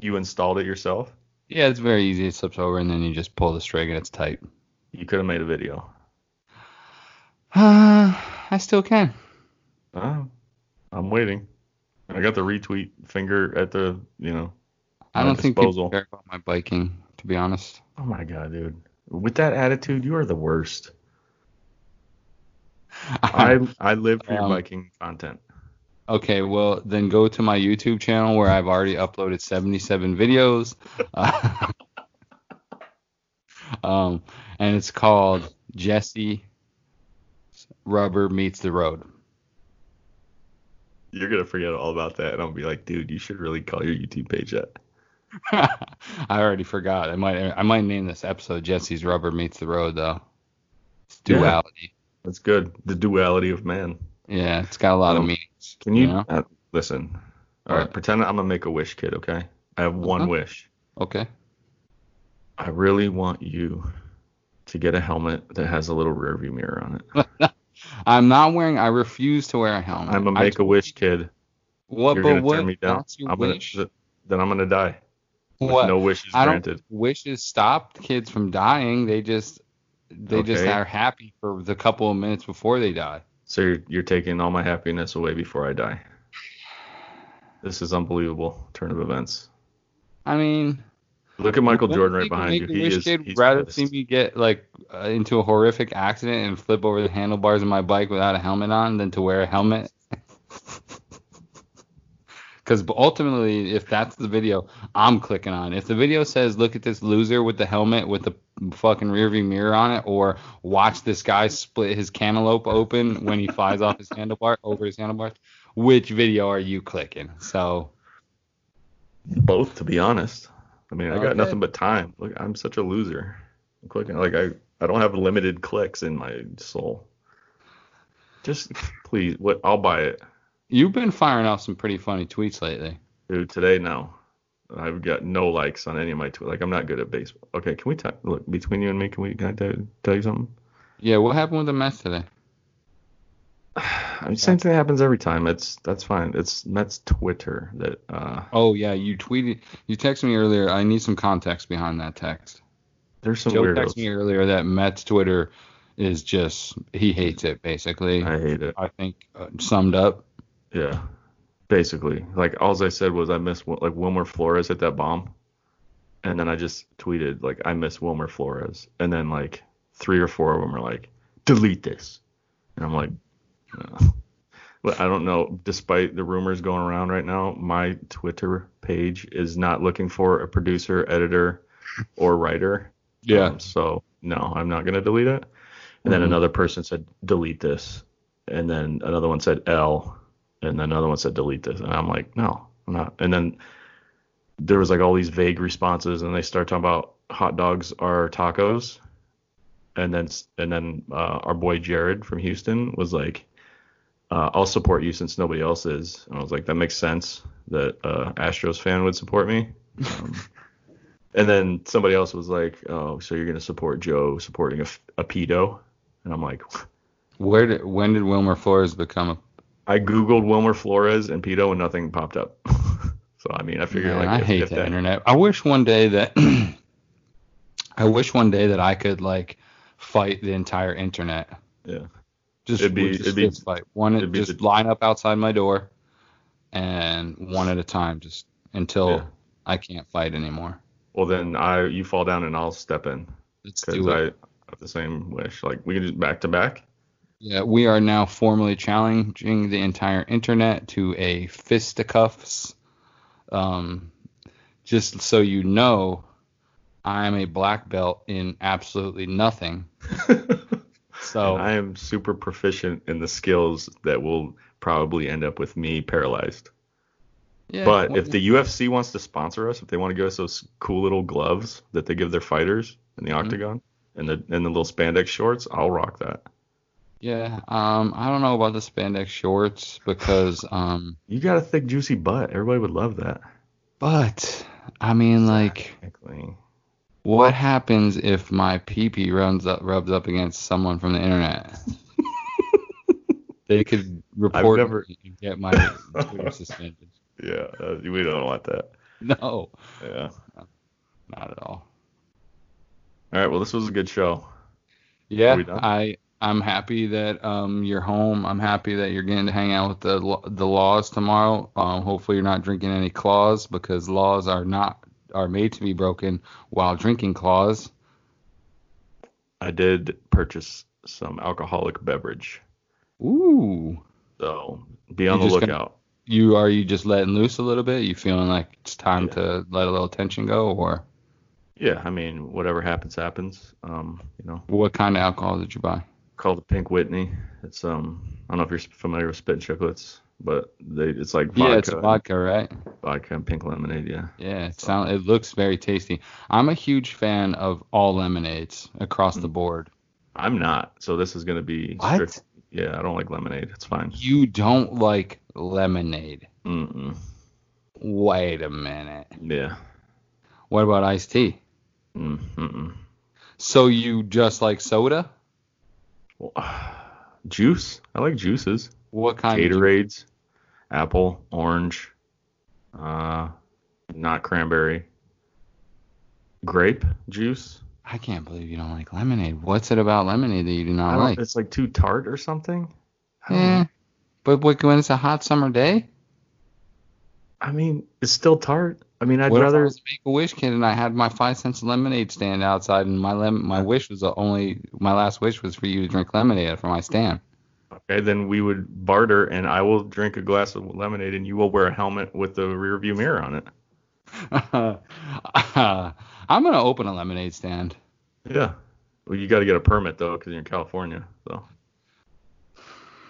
You installed it yourself? Yeah, it's very easy. It slips over and then you just pull the string and it's tight. You could have made a video. Uh, I still can. Oh, I'm waiting. I got the retweet finger at the, you know. I don't think people disposal. care about my biking, to be honest. Oh my god, dude. With that attitude, you are the worst. I I live for your Um, biking content. Okay, well then go to my YouTube channel where I've already uploaded 77 videos. Uh, um, and it's called Jesse Rubber Meets the Road. You're gonna forget all about that, and I'll be like, dude, you should really call your YouTube page that. I already forgot. I might I might name this episode Jesse's Rubber Meets the Road though. It's Yeah. That's good. The duality of man. Yeah, it's got a lot of Um, meanings. Can you, know? uh, listen? All right, pretend I'm gonna make a wish, kid. Okay. I have one Uh-huh. wish. Okay. I really want you to get a helmet that has a little rear view mirror on it. I'm not wearing. I refuse to wear a helmet. I'm a make a wish kid. What? You're but gonna what? turn me down. I'm gonna, then I'm gonna die. What? No wishes I granted. don't wishes stop kids from dying. They just they just are happy for the couple of minutes before they die. So you're, you're taking all my happiness away before I die. This is unbelievable turn of events. I mean, Look at Michael Jordan right behind you. He is. he's rather pissed. see me get like uh, into a horrific accident and flip over the handlebars of my bike without a helmet on than to wear a helmet. Because ultimately, if that's the video, I'm clicking on. If the video says, "Look at this loser with the helmet with the fucking rearview mirror on it," or "Watch this guy split his cantaloupe open when he flies off his handlebar over his handlebars," which video are you clicking? So Both, to be honest. I mean, I got nothing but time. Look, I'm such a loser. I'm clicking like I, I don't have limited clicks in my soul. Just please, what? I'll buy it, you've been firing off some pretty funny tweets lately. dude. Today, no. I've got no likes on any of my tweets. Like I'm not good at baseball. Okay, can we talk? Look between you and me, can we? Can I tell, tell you something? Yeah, what happened with the Mets today? I mean, same thing happens every time. It's that's fine. It's Mets Twitter that. uh Oh yeah, you tweeted, you texted me earlier. I need some context behind that text. There's some Joe weirdos. texted me earlier that Mets Twitter is just he hates it basically. I, hate it. I think uh, summed up. Yeah, basically, like all I said was I miss like Wilmer Flores hit that bomb, and then I just tweeted like I miss Wilmer Flores, and then like three or four of them are like delete this, and I'm like, no. but I don't know. Despite the rumors going around right now, my Twitter page is not looking for a producer, editor, or writer. Um, so no, I'm not gonna delete it. And then Mhm. another person said delete this, and then another one said L, and then another one said delete this, and I'm like, no, I'm not. And then there was like all these vague responses, and they start talking about hot dogs are tacos, and then and then uh, our boy Jared from Houston was like, uh, I'll support you since nobody else is. And I was like, that makes sense that uh, Astros fan would support me. Um, and then somebody else was like, oh, so you're gonna support Joe supporting a, a pedo? And I'm like, Where did when did Wilmer Flores become a? I googled Wilmer Flores and pedo and nothing popped up. so I mean, I figured Man, like I if, hate if the that, internet. I wish one day that I wish one day that I could like fight the entire internet. Yeah. Just, It'd be- just it'd be- fight. One it'd just the- line up outside my door, and one at a time, just until Yeah. I can't fight anymore. Well, then I you fall down and I'll step in Let's because I have the same wish. Like we can just back to back. Yeah, we are now formally challenging the entire internet to a fisticuffs. Um, just so you know, I am a black belt in absolutely nothing. So And I am super proficient in the skills that will probably end up with me paralyzed. yeah, but well, if the UFC wants to sponsor us, if they want to give us those cool little gloves that they give their fighters in the Mhm. octagon and the and the little spandex shorts, I'll rock that. Yeah, um, I don't know about the spandex shorts because um, You got a thick juicy butt. Everybody would love that. but I mean like Exactly. What happens if my pee pee rubs up rubs up against someone from the internet? they could report never- and get my Twitter suspended. Yeah, uh, we don't want that. No, Yeah. not at all. All right. Well, this was a good show. Yeah? I I'm happy that um you're home. I'm happy that you're getting to hang out with the the laws tomorrow. Um, hopefully you're not drinking any claws because laws are not are made to be broken while drinking claws. I did purchase some alcoholic beverage, Ooh, so be on You the just gonna- lookout. you are you just letting loose a little bit? You feeling like it's time to let a little tension go, or Yeah, I mean, whatever happens, happens. Um, you know, what kind of alcohol did you buy? Called the Pink Whitney. It's um, I don't know if you're familiar with Spit Chicklets, but they it's like vodka, Yeah, it's vodka, right? vodka and pink lemonade. Yeah. Yeah, it sound it looks very tasty. I'm a huge fan of all lemonades across the board. I'm not, so this is gonna be What? strict. Yeah, I don't like lemonade. It's fine. You don't like lemonade. Mm-mm. Wait a minute. Yeah. What about iced tea? Mm-mm. So you just like soda? Well, juice. I like juices. What kind of Gatorades, apple, orange, uh, not cranberry, grape juice. I can't believe you don't like lemonade. What's it about lemonade that you do not like? It's like too tart or something. Know. But what, when it's a hot summer day? I mean, it's still tart. I mean, I'd what if I rather. was a Make a Wish kid and I had my five cents lemonade stand outside and my lem- my wish was the only my last wish was for you to drink lemonade from my stand. Okay, then we would barter, and I will drink a glass of lemonade, and you will wear a helmet with the rear view mirror on it. I'm gonna open a lemonade stand. Yeah. Well, you got to get a permit though, because you're in California, so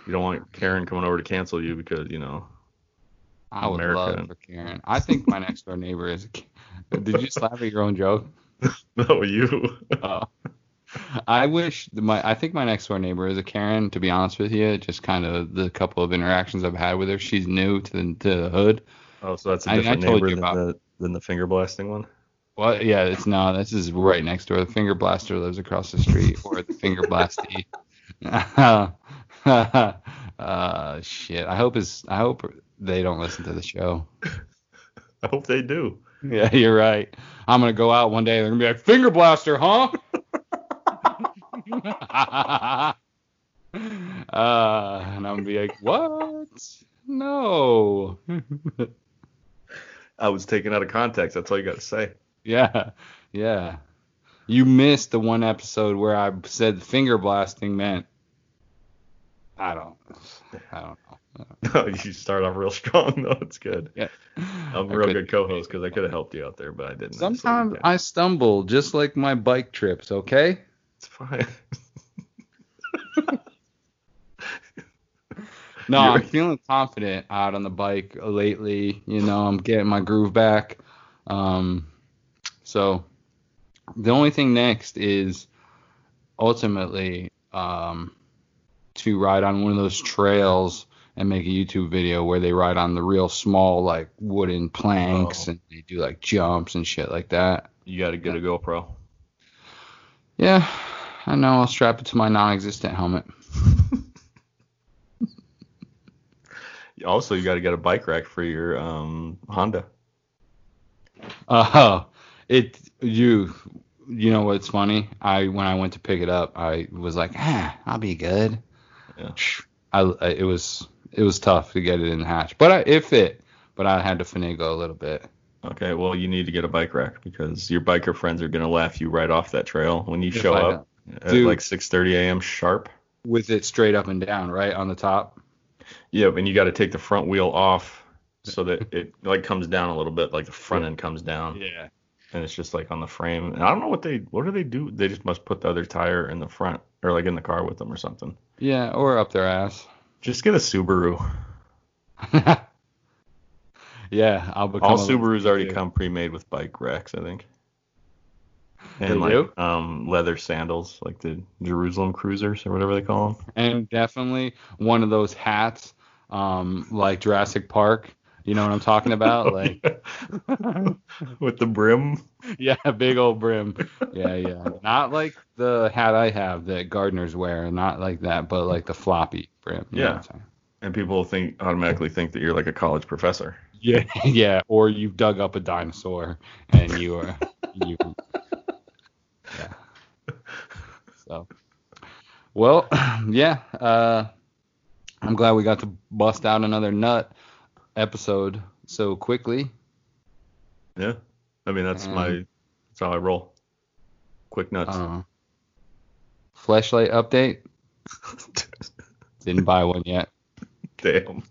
you don't want Karen coming over to cancel you because you know. I would America. love for Karen. I think my next door neighbor is. a Karen. Did you laugh at your own joke? No, you. Oh. I wish my I think my next door neighbor is a Karen. To be honest with you, just kind of the couple of interactions I've had with her. She's new to the, to the hood. Oh, so that's a different told neighbor you than the than the finger blasting one. Well, yeah, it's no, this is right next door. The finger blaster lives across the street, or the finger blasty. uh, shit. I hope is I hope they don't listen to the show. I hope they do. Yeah, you're right. I'm gonna go out one day. They're gonna be like, "Finger blaster, huh?" uh, and I'm gonna be like, "What? No." I was taken out of context. That's all you got to say. yeah, yeah. You missed the one episode where I said finger blasting meant. I don't. I don't know. you start off real strong though. It's good. Yeah. I'm a real good co-host because I could have helped you out there, but I didn't. So Sometimes I stumble, just like my bike trips. Okay. it's fine. No, You're- I'm feeling confident out on the bike lately. You know, I'm getting my groove back. Um, so the only thing next is ultimately um, to ride on one of those trails and make a YouTube video where they ride on the real small like wooden planks Oh. and they do like jumps and shit like that. you got to get a GoPro. Yeah, I know. I'll strap it to my non-existent helmet. Also, you got to get a bike rack for your um, Honda. Uh huh. it you you know what's funny? I when I went to pick it up, I was like, ah, I'll be good. Yeah. I, I it was it was tough to get it in the hatch, but I, it fit. But I had to finagle a little bit. Okay, well, you need to get a bike rack because your biker friends are gonna laugh you right off that trail when you If show up at Dude. like 6:30 a.m. sharp. With it straight up and down, right on the top. Yeah, and you got to take the front wheel off so that it like comes down a little bit, like the front end comes down, Yeah. and it's just like on the frame. And I don't know what they what do they do? They just must put the other tire in the front or like in the car with them or something. Yeah, or up their ass. Just get a Subaru. yeah, I'll become All Subarus already come pre-made with bike racks, I think. And They like do? um leather sandals, like the Jerusalem cruisers or whatever they call them. and definitely one of those hats, um, like Jurassic Park. You know what I'm talking about? Like, with the brim. yeah, big old brim. Yeah, yeah. Not like the hat I have that gardeners wear, not like that, but like the floppy brim. Yeah. what I'm saying? And people think automatically think that you're like a college professor. Yeah, yeah. Or you've dug up a dinosaur and you are you. Yeah. So, well, yeah. Uh, I'm glad we got to bust out another nut episode so quickly. Yeah. I mean that's my Um, that's how I roll. Quick nuts. Uh, flashlight update. Didn't buy one yet. Damn.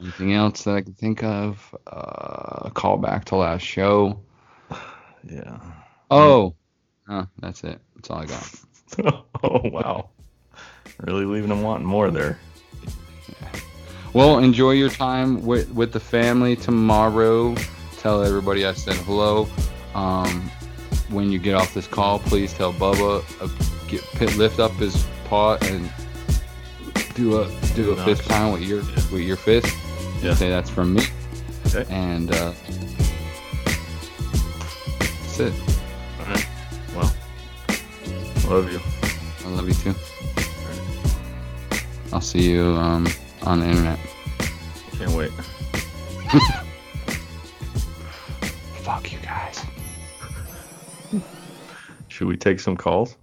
Anything else that I can think of? Uh, call back to last show. Yeah. Oh, oh, that's it. That's all I got. oh wow. Really leaving them wanting more there. Well, enjoy your time with with the family tomorrow. Tell everybody I said hello. Um, when you get off this call, please tell Bubba uh, get pit, lift up his paw and do a do a fist pound with your Yeah. with your fist. Yeah. Say that's from me. Okay. And uh, that's it. All right. Well. Love you. I love you too. I'll see you um, on the internet. Can't wait. Fuck you guys. Should we take some calls?